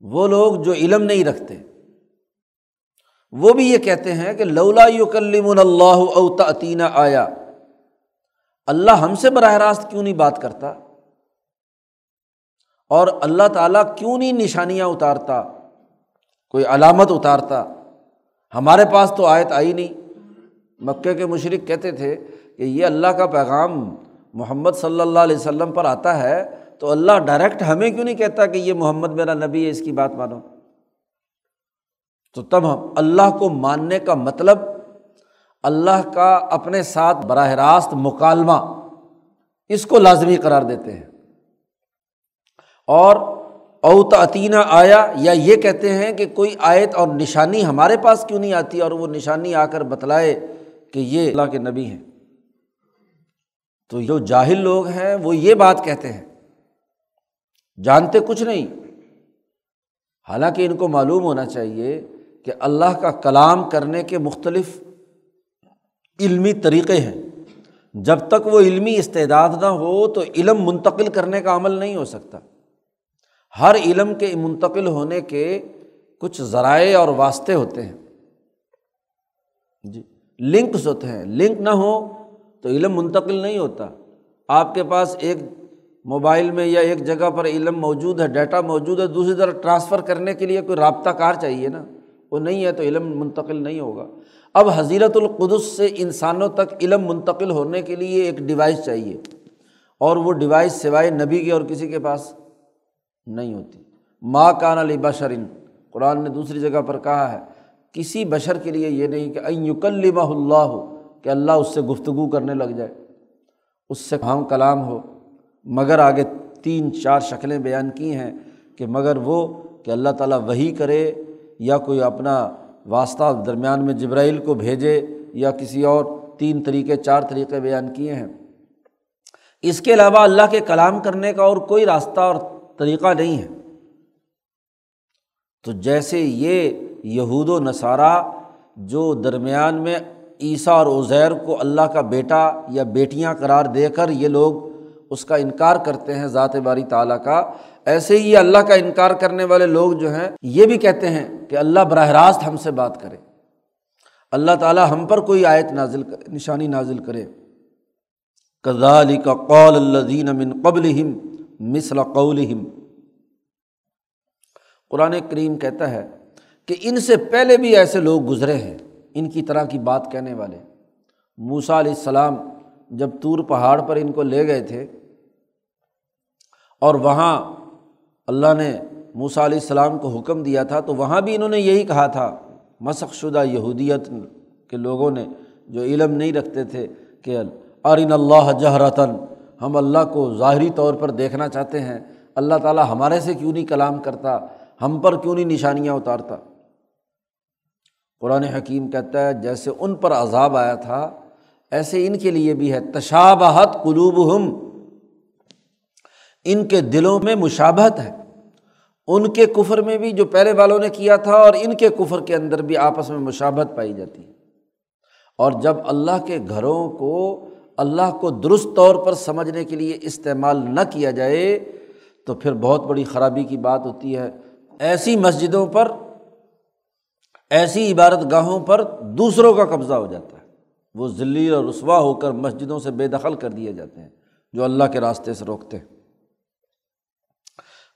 وہ لوگ جو علم نہیں رکھتے۔ وہ بھی یہ کہتے ہیں کہ لولا یکلم اللہ اوتعطینہ آیا اللہ ہم سے براہ راست کیوں نہیں بات کرتا؟ اور اللہ تعالیٰ کیوں نہیں نشانیاں اتارتا؟ کوئی علامت اتارتا؟ ہمارے پاس تو آیت آئی نہیں۔ مکے کے مشرق کہتے تھے کہ یہ اللہ کا پیغام محمد صلی اللہ علیہ وسلم پر آتا ہے، تو اللہ ڈائریکٹ ہمیں کیوں نہیں کہتا کہ یہ محمد میرا نبی ہے، اس کی بات مانو؟ تو تب ہم اللہ کو ماننے کا مطلب اللہ کا اپنے ساتھ براہ راست مکالمہ، اس کو لازمی قرار دیتے ہیں۔ اور اوتعطینہ آیا یا یہ کہتے ہیں کہ کوئی آیت اور نشانی ہمارے پاس کیوں نہیں آتی اور وہ نشانی آ کر بتلائے کہ یہ اللہ کے نبی ہیں۔ تو جو جاہل لوگ ہیں وہ یہ بات کہتے ہیں، جانتے کچھ نہیں۔ حالانکہ ان کو معلوم ہونا چاہیے کہ اللہ کا کلام کرنے کے مختلف علمی طریقے ہیں۔ جب تک وہ علمی استعداد نہ ہو تو علم منتقل کرنے کا عمل نہیں ہو سکتا۔ ہر علم کے منتقل ہونے کے کچھ ذرائع اور واسطے ہوتے ہیں۔ جی۔ لنکس ہوتے ہیں۔ لنک نہ ہو تو علم منتقل نہیں ہوتا۔ آپ کے پاس ایک موبائل میں یا ایک جگہ پر علم موجود ہے، ڈیٹا موجود ہے، دوسری طرف ٹرانسفر کرنے کے لیے کوئی رابطہ کار چاہیے نا، وہ نہیں ہے تو علم منتقل نہیں ہوگا۔ اب حضیرت القدس سے انسانوں تک علم منتقل ہونے کے لیے ایک ڈیوائس چاہیے، اور وہ ڈیوائس سوائے نبی کے اور کسی کے پاس نہیں ہوتی۔ ماں کان علی بشرن قرآن نے دوسری جگہ پر کہا ہے کسی بشر کے لیے یہ نہیں کہ یکلمہ اللہ ہو کہ اللہ اس سے گفتگو کرنے لگ جائے، اس سے ہم کلام ہو۔ مگر آگے تین چار شکلیں بیان کی ہیں کہ مگر وہ کہ اللہ تعالیٰ وہی کرے یا کوئی اپنا واسطہ درمیان میں جبرائیل کو بھیجے یا کسی اور تین طریقے، چار طریقے بیان کیے ہیں۔ اس کے علاوہ اللہ کے کلام کرنے کا اور کوئی راستہ اور طریقہ نہیں ہے۔ تو جیسے یہ یہود و نصارہ جو درمیان میں عیسیٰ اور عزیر کو اللہ کا بیٹا یا بیٹیاں قرار دے کر یہ لوگ اس کا انکار کرتے ہیں، ذات باری تعالیٰ کا۔ ایسے ہی اللہ کا انکار کرنے والے لوگ جو ہیں، یہ بھی کہتے ہیں کہ اللہ براہ راست ہم سے بات کرے۔ اللہ تعالیٰ ہم پر کوئی آیت نازل کرے نشانی نازل کرے۔ کزالی کا قول اللہ امن قبل مثلا قول قرآن کریم کہتا ہے کہ ان سے پہلے بھی ایسے لوگ گزرے ہیں، ان کی طرح کی بات کہنے والے۔ موسا علیہ السلام جب طور پہاڑ پر ان کو لے گئے تھے اور وہاں اللہ نے موسا علیہ السلام کو حکم دیا تھا، تو وہاں بھی انہوں نے یہی کہا تھا مسق شدہ یہودیت کے لوگوں نے جو علم نہیں رکھتے تھے کہ ارن اللہ جہرتاً، ہم اللہ کو ظاہری طور پر دیکھنا چاہتے ہیں۔ اللہ تعالیٰ ہمارے سے کیوں نہیں کلام کرتا؟ ہم پر کیوں نہیں نشانیاں اتارتا؟ قرآن حکیم کہتا ہے، جیسے ان پر عذاب آیا تھا، ایسے ان کے لیے بھی ہے۔ تشابہت قلوب ہم ان کے دلوں میں مشابہت ہے۔ ان کے کفر میں بھی جو پہلے والوں نے کیا تھا، اور ان کے کفر کے اندر بھی آپس میں مشابت پائی جاتی۔ ہے اور جب اللہ کے گھروں کو، اللہ کو درست طور پر سمجھنے کے لیے استعمال نہ کیا جائے، تو پھر بہت بڑی خرابی کی بات ہوتی ہے۔ ایسی مسجدوں پر ایسی عبارت گاہوں پر دوسروں کا قبضہ ہو جاتا ہے۔ وہ ذلی اور رسوا ہو کر مسجدوں سے بے دخل کر دیے جاتے ہیں، جو اللہ کے راستے سے روکتے ہیں۔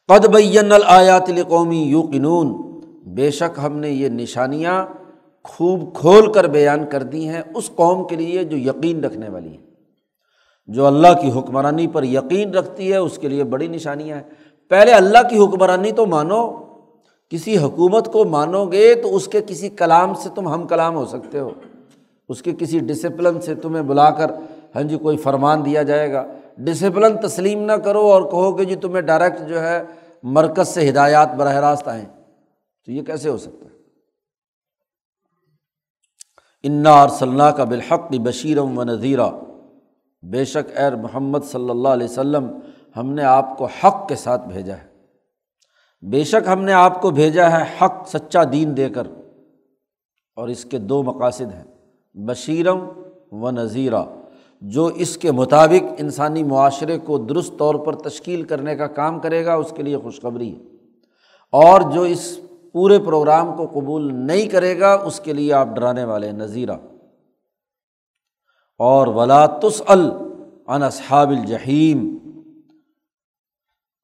قد بین الیات القومی یو قنون بے شک ہم نے یہ نشانیاں خوب کھول کر بیان کر دی ہیں اس قوم کے لیے جو یقین رکھنے والی ہے جو اللہ کی حکمرانی پر یقین رکھتی ہے، اس کے لیے بڑی نشانیاں ہیں۔ پہلے اللہ کی حکمرانی تو مانو کسی حکومت کو مانو گے تو اس کے کسی کلام سے تم ہم کلام ہو سکتے ہو۔ اس کے کسی ڈسپلن سے تمہیں بلا کر ہاں جی کوئی فرمان دیا جائے گا۔ ڈسپلن تسلیم نہ کرو اور کہو کہ جی تمہیں ڈائریکٹ جو ہے مرکز سے ہدایات براہ راست آئیں۔ تو یہ کیسے ہو سکتا ہے؟ انا اور صلاح کا بالحق بشیرم و نذیرہ بے شک ایر محمد صلی اللہ علیہ وسلم، ہم نے آپ کو حق کے ساتھ بھیجا ہے۔ بے شک ہم نے آپ کو بھیجا ہے حق سچا دین دے کر اور اس کے دو مقاصد ہیں، بشیرم و نذیرہ، جو اس کے مطابق انسانی معاشرے کو درست طور پر تشکیل کرنے کا کام کرے گا، اس کے لیے خوشخبری ہے۔ اور جو اس پورے پروگرام کو قبول نہیں کرے گا، اس کے لیے آپ ڈرانے والے نذیرہ۔ اور ولا تس ان اصحاب الجحیم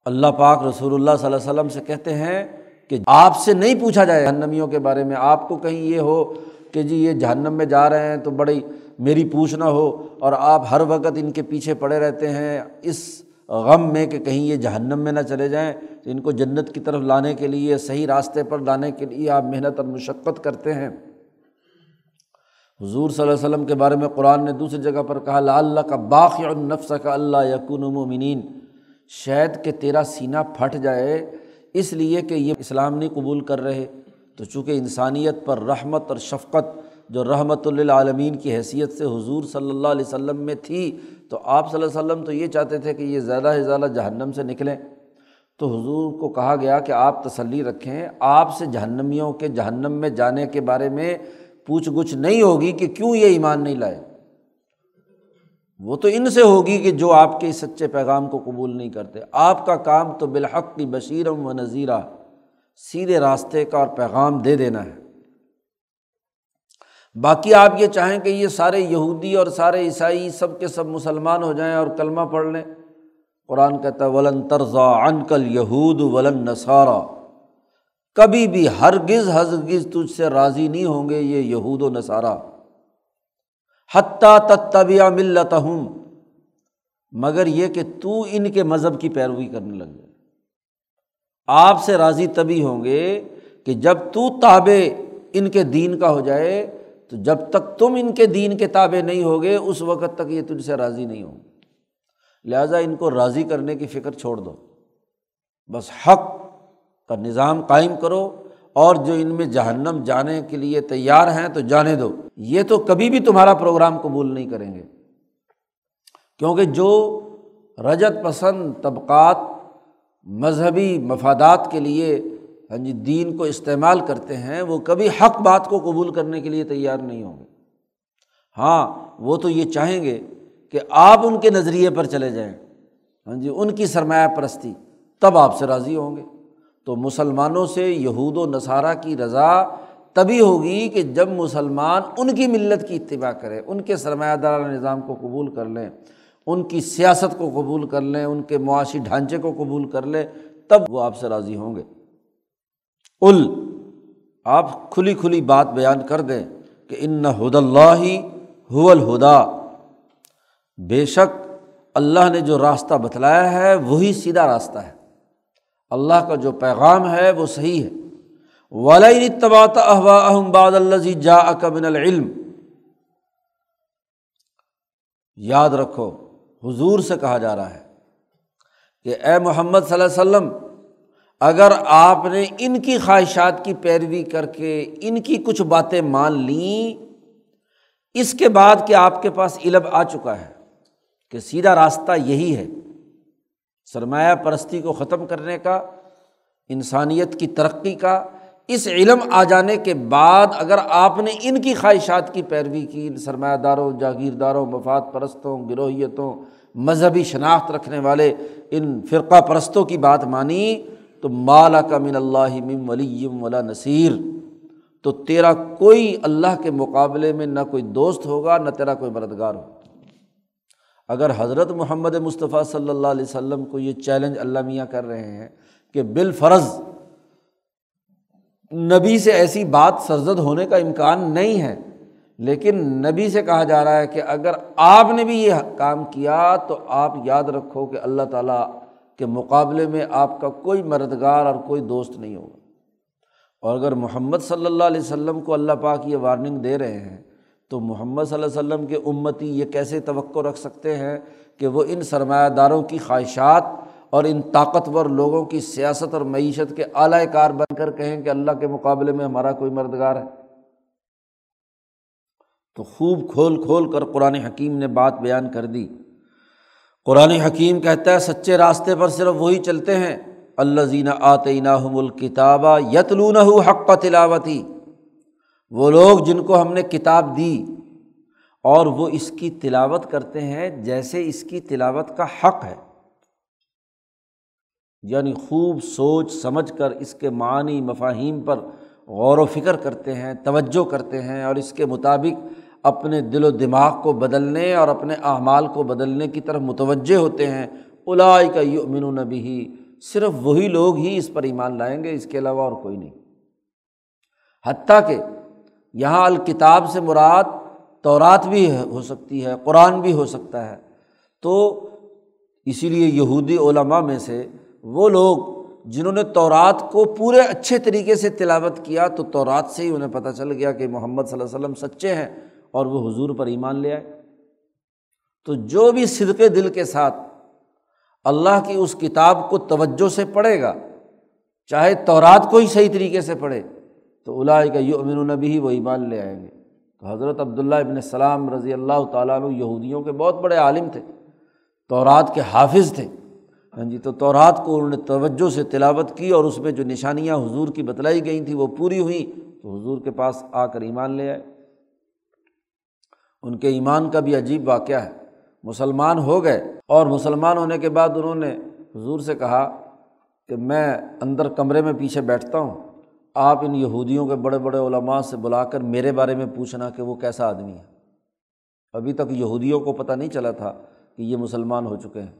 اللہ پاک رسول اللہ صلی اللہ علیہ وسلم سے کہتے ہیں کہ آپ سے نہیں پوچھا جائے جہنمیوں کے بارے میں، آپ کو کہیں یہ ہو کہ جی یہ جہنم میں جا رہے ہیں تو بڑی میری پوچھ نہ ہو اور آپ ہر وقت ان کے پیچھے پڑے رہتے ہیں اس غم میں کہ کہیں یہ جہنم میں نہ چلے جائیں۔ تو ان کو جنت کی طرف لانے کے لیے، صحیح راستے پر لانے کے لیے آپ محنت اور مشقت کرتے ہیں۔ حضور صلی اللہ علیہ وسلم کے بارے میں قرآن نے دوسری جگہ پر کہا لا اللہ کا باقی النفس کا اللہ یقون مومنین۔ شاید کہ تیرا سینہ پھٹ جائے، اس لیے کہ یہ اسلام نہیں قبول کر رہے۔ تو چونکہ انسانیت پر رحمت اور شفقت جو رحمت للعالمین کی حیثیت سے حضور صلی اللہ علیہ وسلم میں تھی، تو آپ صلی اللہ علیہ وسلم تو یہ چاہتے تھے کہ یہ زیادہ سے زیادہ جہنم سے نکلیں۔ تو حضور کو کہا گیا کہ آپ تسلی رکھیں۔ آپ سے جہنمیوں کے جہنم میں جانے کے بارے میں پوچھ گچھ نہیں ہوگی کہ کیوں یہ ایمان نہیں لائے؟ وہ تو ان سے ہوگی کہ جو آپ کے سچے پیغام کو قبول نہیں کرتے۔ آپ کا کام تو بالحق کی بشیرم و نذیرہ، سیدھے راستے کا اور پیغام دے دینا ہے۔ باقی آپ یہ چاہیں کہ یہ سارے یہودی اور سارے عیسائی سب کے سب مسلمان ہو جائیں اور کلمہ پڑھ لیں۔ قرآن کہتا ہے، ولن ترزا انکل یہود ولن نصارہ کبھی بھی ہرگز ہرگز تجھ سے راضی نہیں ہوں گے یہ یہود و نصارہ۔ حتیٰ تتبیہ ملت ہوں مگر یہ کہ تو ان کے مذہب کی پیروی کرنے لگ جائے۔ آپ سے راضی تبھی ہوں گے کہ جب تو تابع ان کے دین کا ہو جائے، تو جب تک تم ان کے دین کے تابع نہیں ہوگے، اس وقت تک یہ تجھ سے راضی نہیں ہوں لہٰذا ان کو راضی کرنے کی فکر چھوڑ دو۔ بس حق کا نظام قائم کرو۔ اور جو ان میں جہنم جانے کے لیے تیار ہیں تو جانے دو۔ یہ تو کبھی بھی تمہارا پروگرام قبول نہیں کریں گے۔ کیونکہ جو رجت پسند طبقات مذہبی مفادات کے لیے ہاں جی دین کو استعمال کرتے ہیں، وہ کبھی حق بات کو قبول کرنے کے لیے تیار نہیں ہوں گے۔ ہاں وہ تو یہ چاہیں گے کہ آپ ان کے نظریے پر چلے جائیں۔ ہاں جی ان کی سرمایہ پرستی تب آپ سے راضی ہوں گے۔ تو مسلمانوں سے یہود و نصارہ کی رضا تبھی ہوگی کہ جب مسلمان ان کی ملت کی اتباع کرے ان کے سرمایہ دار نظام کو قبول کر لیں، ان کی سیاست کو قبول کر لیں، ان کے معاشی ڈھانچے کو قبول کر لیں، تب وہ آپ سے راضی ہوں گے۔ ال آپ کھلی کھلی بات بیان کر دیں کہ ان ہد اللہ ہو الہدا۔ بے شک اللہ نے جو راستہ بتلایا ہے، وہی سیدھا راستہ ہے۔ اللہ کا جو پیغام ہے وہ صحیح ہے۔ ولی تباۃ احوا احم باد اللہ جا اکمن العلم۔ یاد رکھو، حضور سے کہا جا رہا ہے کہ اے محمد صلی اللہ علیہ وسلم، اگر آپ نے ان کی خواہشات کی پیروی کر کے ان کی کچھ باتیں مان لیں، اس کے بعد کہ آپ کے پاس علم آ چکا ہے کہ سیدھا راستہ یہی ہے۔ سرمایہ پرستی کو ختم کرنے کا، انسانیت کی ترقی کا، اس علم آ جانے کے بعد اگر آپ نے ان کی خواہشات کی پیروی کی ان سرمایہ داروں، جاگیرداروں، مفاد پرستوں، گروہیتوں، مذہبی شناخت رکھنے والے ان فرقہ پرستوں کی بات مانی تو مالا کا من اللہ مم ولیم ولا نصیر۔ تو تیرا کوئی اللہ کے مقابلے میں نہ کوئی دوست ہوگا، نہ تیرا کوئی مددگار ہوگا۔ اگر حضرت محمد مصطفیٰ صلی اللہ علیہ وسلم کو یہ چیلنج اللہ میاں کر رہے ہیں کہ بالفرض نبی سے ایسی بات سرزد ہونے کا امکان نہیں ہے، لیکن نبی سے کہا جا رہا ہے کہ اگر آپ نے بھی یہ کام کیا تو آپ یاد رکھو کہ اللہ تعالیٰ کے مقابلے میں آپ کا کوئی مددگار اور کوئی دوست نہیں ہوگا۔ اور اگر محمد صلی اللہ علیہ وسلم کو اللہ پاک یہ وارننگ دے رہے ہیں تو محمد صلی اللہ علیہ وسلم کے امتی یہ کیسے توقع رکھ سکتے ہیں کہ وہ ان سرمایہ داروں کی خواہشات اور ان طاقتور لوگوں کی سیاست اور معیشت کے اعلی کار بن کر کہیں کہ اللہ کے مقابلے میں ہمارا کوئی مردگار ہے؟ تو خوب کھول کھول کر قرآن حکیم نے بات بیان کر دی۔ قرآن حکیم کہتا ہے، سچے راستے پر صرف وہی چلتے ہیں۔ اللہ زینہ آتینہ الکتابہ یتلون حق تلاوتی۔ وہ لوگ جن کو ہم نے کتاب دی اور وہ اس کی تلاوت کرتے ہیں جیسے اس کی تلاوت کا حق ہے۔ یعنی خوب سوچ سمجھ کر اس کے معنی مفاہیم پر غور و فکر کرتے ہیں، توجہ کرتے ہیں اور اس کے مطابق اپنے دل و دماغ کو بدلنے اور اپنے اعمال کو بدلنے کی طرف متوجہ ہوتے ہیں۔ الائی کا یؤمن و نبی ہی صرف وہی لوگ ہی اس پر ایمان لائیں گے، اس کے علاوہ اور کوئی نہیں۔ حتیٰ کہ یہاں الکتاب سے مراد تورات بھی ہو سکتی ہے، قرآن بھی ہو سکتا ہے۔ تو اسی لیے یہودی علماء میں سے وہ لوگ جنہوں نے تورات کو پورے اچھے طریقے سے تلاوت کیا، تو تورات سے ہی انہیں پتہ چل گیا کہ محمد صلی اللہ علیہ وسلم سچے ہیں اور وہ حضور پر ایمان لے آئے۔ تو جو بھی صدقے دل کے ساتھ اللہ کی اس کتاب کو توجہ سے پڑھے گا، چاہے تورات کو ہی صحیح طریقے سے پڑھے تو الاائے کا یو امین النبی ہی وہ ایمان لے آئیں گے۔ تو حضرت عبداللہ ابن السلام رضی اللہ تعالیٰ عنہ یہودیوں کے بہت بڑے عالم تھے، تورات کے حافظ تھے۔ ہاں جی تو تورات کو انہوں نے توجہ سے تلاوت کی اور اس میں جو نشانیاں حضور کی بتلائی گئی تھیں وہ پوری ہوئیں۔ تو حضور کے پاس آ کر ایمان لے آئے۔ ان کے ایمان کا بھی عجیب واقعہ ہے۔ مسلمان ہو گئے اور مسلمان ہونے کے بعد انہوں نے حضور سے کہا کہ میں اندر کمرے میں پیچھے بیٹھتا ہوں۔ آپ ان یہودیوں کے بڑے بڑے علماء سے بلا کر میرے بارے میں پوچھنا کہ وہ کیسا آدمی ہے ابھی تک یہودیوں کو پتہ نہیں چلا تھا کہ یہ مسلمان ہو چکے ہیں۔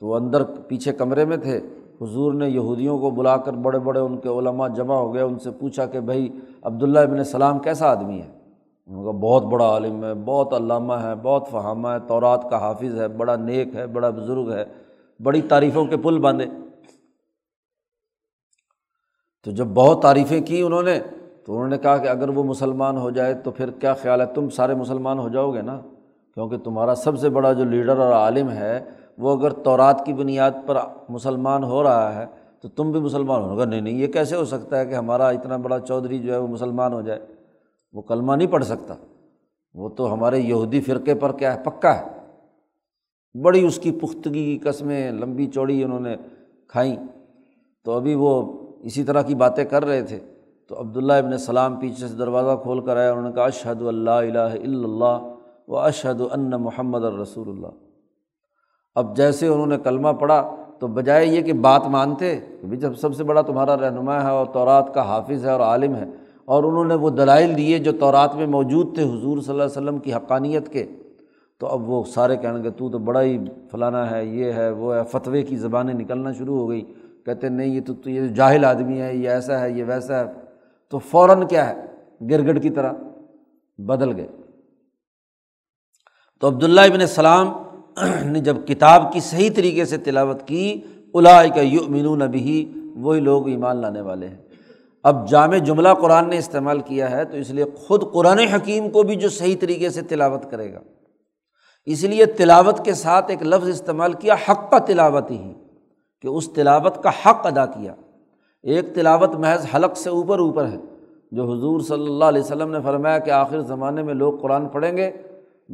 تو وہ اندر پیچھے کمرے میں تھے، حضور نے یہودیوں کو بلا کر بڑے بڑے ان کے علماء جمع ہو گئے، ان سے پوچھا کہ بھائی، عبداللہ ابن السلام کیسا آدمی ہے؟ ان کا بہت بڑا عالم ہے، بہت علامہ ہے، بہت فہامہ ہے، تورات کا حافظ ہے، بڑا نیک ہے، بڑا بزرگ ہے، بڑی تعریفوں کے پل باندھے۔ تو جب بہت تعریفیں کی انہوں نے، تو انہوں نے کہا کہ اگر وہ مسلمان ہو جائے تو پھر کیا خیال ہے؟ تم سارے مسلمان ہو جاؤ گے نا؟ کیونکہ تمہارا سب سے بڑا جو لیڈر اور عالم ہے، وہ اگر تورات کی بنیاد پر مسلمان ہو رہا ہے تو تم بھی مسلمان ہوگا نہیں نہیں، یہ کیسے ہو سکتا ہے کہ ہمارا اتنا بڑا چودھری جو ہے وہ مسلمان ہو جائے؟ وہ کلمہ نہیں پڑھ سکتا۔ وہ تو ہمارے یہودی فرقے پر کیا ہے؟ پکا ہے۔ بڑی اس کی پختگی کی قسمیں، لمبی چوڑی انہوں نے کھائیں۔ تو ابھی وہ اسی طرح کی باتیں کر رہے تھے۔ تو عبداللہ ابن السلام پیچھے سے دروازہ کھول کر آیا انہوں نے کہا اشہد اللہ الہ الا اللہ و اشہد ان محمد الرسول اللہ. اب جیسے انہوں نے کلمہ پڑھا، تو بجائے یہ کہ بات مانتے کہ جب سب سے بڑا تمہارا رہنما ہے اور تورات کا حافظ ہے اور عالم ہے، اور انہوں نے وہ دلائل دیے جو تورات میں موجود تھے حضور صلی اللہ علیہ وسلم کی حقانیت کے، تو اب وہ سارے کہنے گے تو تو بڑا ہی فلانا ہے، یہ ہے، وہ ہے، فتوے کی زبانیں نکلنا شروع ہو گئی۔ کہتے نہیں، یہ تو تو یہ جاہل آدمی ہے یہ ایسا ہے، یہ ویسا ہے۔ تو فوراً کیا ہے؟ گرگڑ کی طرح بدل گئے۔ تو عبداللہ ابن السلام نے جب کتاب کی صحیح طریقے سے تلاوت کی الا کا یو نبی وہی لوگ ایمان لانے والے ہیں۔ اب جامع جملہ قرآن نے استعمال کیا ہے، تو اس لیے خود قرآن حکیم کو بھی جو صحیح طریقے سے تلاوت کرے گا۔ اس لیے تلاوت کے ساتھ ایک لفظ استعمال کیا، حق کا تلاوت ہی۔ کہ اس تلاوت کا حق ادا کیا۔ ایک تلاوت محض حلق سے اوپر اوپر ہے۔ جو حضور صلی اللہ علیہ وسلم نے فرمایا کہ آخر زمانے میں لوگ قرآن پڑھیں گے،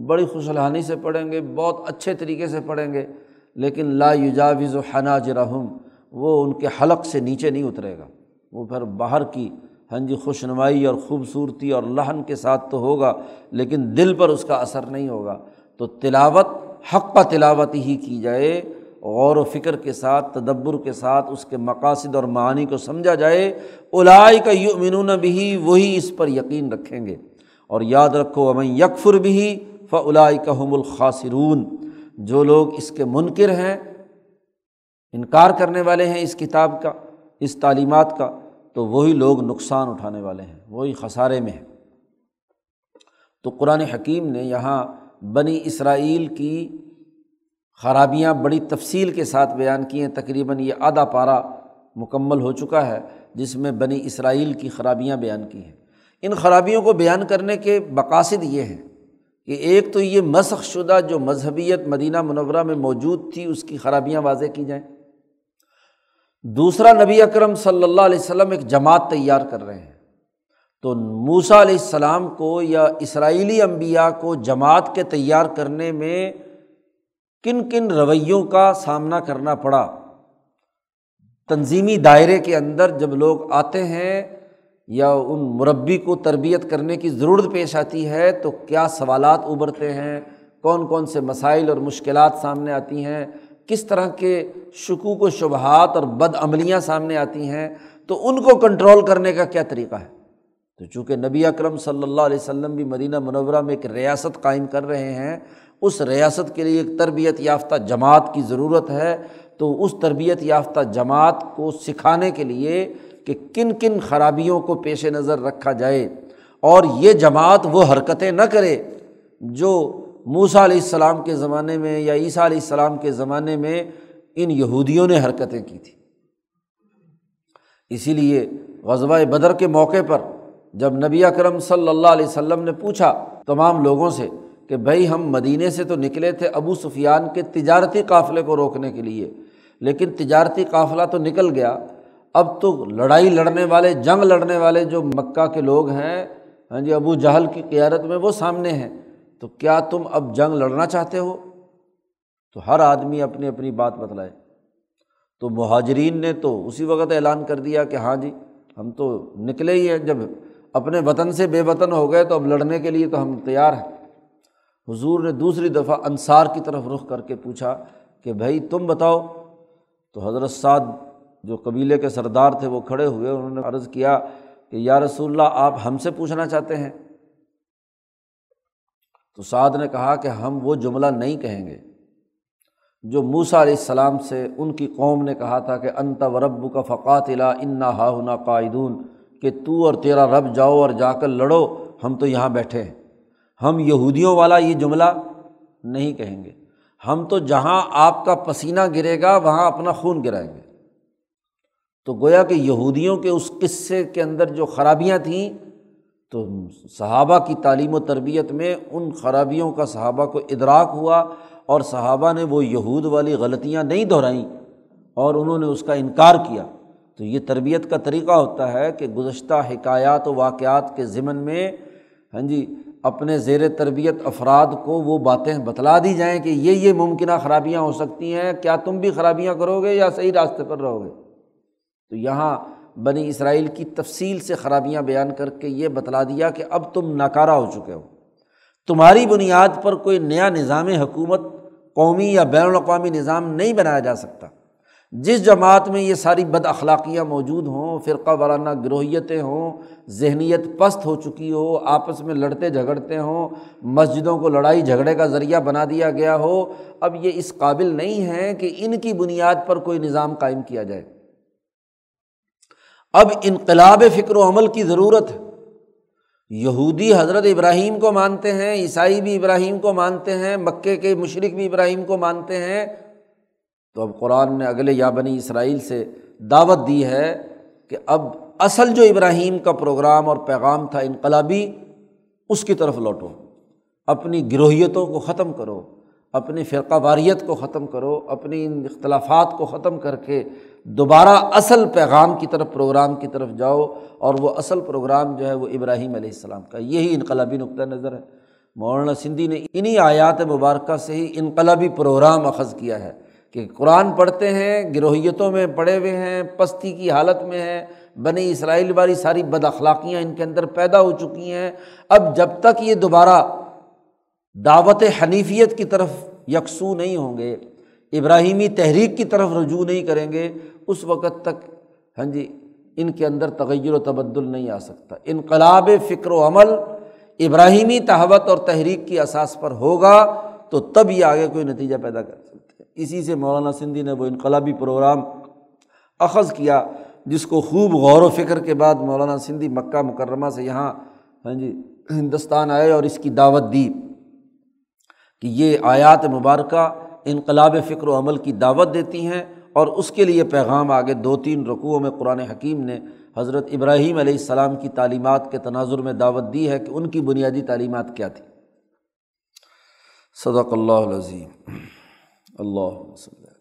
بڑی خوشحانی سے پڑھیں گے، بہت اچھے طریقے سے پڑھیں گے، لیکن لا یجاوز و حناج رحم وہ ان کے حلق سے نیچے نہیں اترے گا۔ وہ پھر باہر کی ہاں جی خوش نمائی اور خوبصورتی اور لہن کے ساتھ تو ہوگا، لیکن دل پر اس کا اثر نہیں ہوگا۔ تو تلاوت، حق کا تلاوت ہی کی جائے۔ غور و فکر کے ساتھ، تدبر کے ساتھ اس کے مقاصد اور معنی کو سمجھا جائے الائی کا یؤمنون بھی وہی اس پر یقین رکھیں گے۔ اور یاد رکھو امن یکفر بھی فلائی کام الخاصرون جو لوگ اس کے منکر ہیں، انکار کرنے والے ہیں اس کتاب کا، اس تعلیمات کا، تو وہی لوگ نقصان اٹھانے والے ہیں، وہی خسارے میں ہیں۔ تو قرآن حکیم نے یہاں بنی اسرائیل کی خرابیاں بڑی تفصیل کے ساتھ بیان کی ہیں۔ تقریباً یہ آدھا پارا مکمل ہو چکا ہے، جس میں بنی اسرائیل کی خرابیاں بیان کی ہیں۔ ان خرابیوں کو بیان کرنے کے مقاصد یہ ہیں کہ ایک تو یہ مسخ شدہ جو مذہبیت مدینہ منورہ میں موجود تھی، اس کی خرابیاں واضح کی جائیں۔ دوسرا، نبی اکرم صلی اللہ علیہ وسلم ایک جماعت تیار کر رہے ہیں۔ تو موسا علیہ السلام کو یا اسرائیلی امبیا کو جماعت کے تیار کرنے میں کن کن رویوں کا سامنا کرنا پڑا۔ تنظیمی دائرے کے اندر جب لوگ آتے ہیں یا ان مربی کو تربیت کرنے کی ضرورت پیش آتی ہے تو کیا سوالات ابھرتے ہیں؟ کون کون سے مسائل اور مشکلات سامنے آتی ہیں؟ کس طرح کے شکوک و شبہات اور بد عملیاں سامنے آتی ہیں؟ تو ان کو کنٹرول کرنے کا کیا طریقہ ہے؟ تو چونکہ نبی اکرم صلی اللہ علیہ وسلم بھی مدینہ منورہ میں ایک ریاست قائم کر رہے ہیں اس ریاست کے لیے ایک تربیت یافتہ جماعت کی ضرورت ہے، تو اس تربیت یافتہ جماعت کو سکھانے کے لیے کہ کن کن خرابیوں کو پیش نظر رکھا جائے۔ اور یہ جماعت وہ حرکتیں نہ کرے جو موسا علیہ السلام کے زمانے میں یا عیسیٰ علیہ السلام کے زمانے میں ان یہودیوں نے حرکتیں کی تھیں۔ اسی لیے غزبۂ بدر کے موقع پر جب نبی اکرم صلی اللہ علیہ وسلم نے پوچھا تمام لوگوں سے کہ بھائی ہم مدینے سے تو نکلے تھے ابو سفیان کے تجارتی قافلے کو روکنے کے لیے، لیکن تجارتی قافلہ تو نکل گیا۔ اب تو لڑائی لڑنے والے، جنگ لڑنے والے جو مکہ کے لوگ ہیں ہاں جی ابو جہل کی قیادت میں وہ سامنے ہیں۔ تو کیا تم اب جنگ لڑنا چاہتے ہو؟ تو ہر آدمی اپنی اپنی بات بتلائے۔ تو مہاجرین نے تو اسی وقت اعلان کر دیا کہ ہاں جی ہم تو نکلے ہی ہیں۔ جب اپنے وطن سے بے وطن ہو گئے تو اب لڑنے کے لیے تو ہم تیار ہیں۔ حضور نے دوسری دفعہ انصار کی طرف رخ کر کے پوچھا کہ بھائی تم بتاؤ۔ تو حضرت سعد جو قبیلے کے سردار تھے وہ کھڑے ہوئے، انہوں نے عرض کیا کہ یا رسول اللہ، آپ ہم سے پوچھنا چاہتے ہیں۔ تو سعد نے کہا کہ ہم وہ جملہ نہیں کہیں گے۔ جو موسا علیہ السلام سے ان کی قوم نے کہا تھا کہ انت و رب کا فقات الا انا ہا ہنا قائدون، کہ تو اور تیرا رب جاؤ اور جا کر لڑو، ہم تو یہاں بیٹھے ہیں۔ ہم یہودیوں والا یہ جملہ نہیں کہیں گے۔ ہم تو جہاں آپ کا پسینہ گرے گا، وہاں اپنا خون گرائیں گے۔ تو گویا کہ یہودیوں کے اس قصے کے اندر جو خرابیاں تھیں، تو صحابہ کی تعلیم و تربیت میں ان خرابیوں کا صحابہ کو ادراک ہوا اور صحابہ نے وہ یہود والی غلطیاں نہیں دہرائیں اور انہوں نے اس کا انکار کیا۔ تو یہ تربیت کا طریقہ ہوتا ہے کہ گزشتہ حکایات و واقعات کے ضمن میں ہاں جی اپنے زیر تربیت افراد کو وہ باتیں بتلا دی جائیں کہ یہ یہ ممکنہ خرابیاں ہو سکتی ہیں، کیا تم بھی خرابیاں کرو گے یا صحیح راستے پر رہو گے؟ تو یہاں بنی اسرائیل کی تفصیل سے خرابیاں بیان کر کے یہ بتلا دیا کہ اب تم ناکارہ ہو چکے ہو۔ تمہاری بنیاد پر کوئی نیا نظام حکومت، قومی یا بین الاقوامی نظام نہیں بنایا جا سکتا۔ جس جماعت میں یہ ساری بد اخلاقیاں موجود ہوں، فرقہ وارانہ گروہیتیں ہوں، ذہنیت پست ہو چکی ہو، آپس میں لڑتے جھگڑتے ہوں، مسجدوں کو لڑائی جھگڑے کا ذریعہ بنا دیا گیا ہو، اب یہ اس قابل نہیں ہے کہ ان کی بنیاد پر کوئی نظام قائم کیا جائے۔ اب انقلاب فکر و عمل کی ضرورت ہے۔ یہودی حضرت ابراہیم کو مانتے ہیں، عیسائی بھی ابراہیم کو مانتے ہیں، مکے کے مشرق بھی ابراہیم کو مانتے ہیں تو اب قرآن نے اگلے یا بنی اسرائیل سے دعوت دی ہے کہ اب اصل جو ابراہیم کا پروگرام اور پیغام تھا انقلابی، اس کی طرف لوٹو۔ اپنی گروہیتوں کو ختم کرو، اپنی فرقہ واریت کو ختم کرو، اپنی ان اختلافات کو ختم کر کے دوبارہ اصل پیغام کی طرف، پروگرام کی طرف جاؤ اور وہ اصل پروگرام جو ہے وہ ابراہیم علیہ السلام کا۔ یہی انقلابی نقطۂ نظر ہے۔ مولانا سندھی نے انہیں آیات مبارکہ سے ہی انقلابی پروگرام اخذ کیا ہے۔ کہ قرآن پڑھتے ہیں، گروہیتوں میں پڑھے ہوئے ہیں، پستی کی حالت میں ہیں، بنی اسرائیل والی ساری بد اخلاقیاں ان کے اندر پیدا ہو چکی ہیں۔ اب جب تک یہ دوبارہ دعوت حنیفیت کی طرف یکسو نہیں ہوں گے، ابراہیمی تحریک کی طرف رجوع نہیں کریں گے، اس وقت تک ہاں جی ان کے اندر تغیر و تبدل نہیں آ سکتا۔ انقلاب فکر و عمل ابراہیمی تحوت اور تحریک کی اساس پر ہوگا تو تب یہ آگے کوئی نتیجہ پیدا کر سکتے ہیں اسی سے مولانا سندھی نے وہ انقلابی پروگرام اخذ کیا، جس کو خوب غور و فکر کے بعد مولانا سندھی مکہ مکرمہ سے یہاں ہاں جی ہندوستان آئے اور اس کی دعوت دی کہ یہ آیات مبارکہ انقلاب فکر و عمل کی دعوت دیتی ہیں اور اس کے لیے پیغام آگے دو تین رقوع میں قرآن حکیم نے حضرت ابراہیم علیہ السلام کی تعلیمات کے تناظر میں دعوت دی ہے کہ ان کی بنیادی تعلیمات کیا تھی صدق اللہ عظیم اللہ وسلم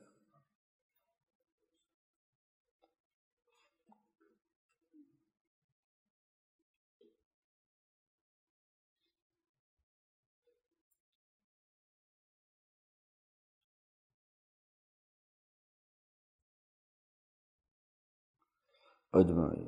اجمائی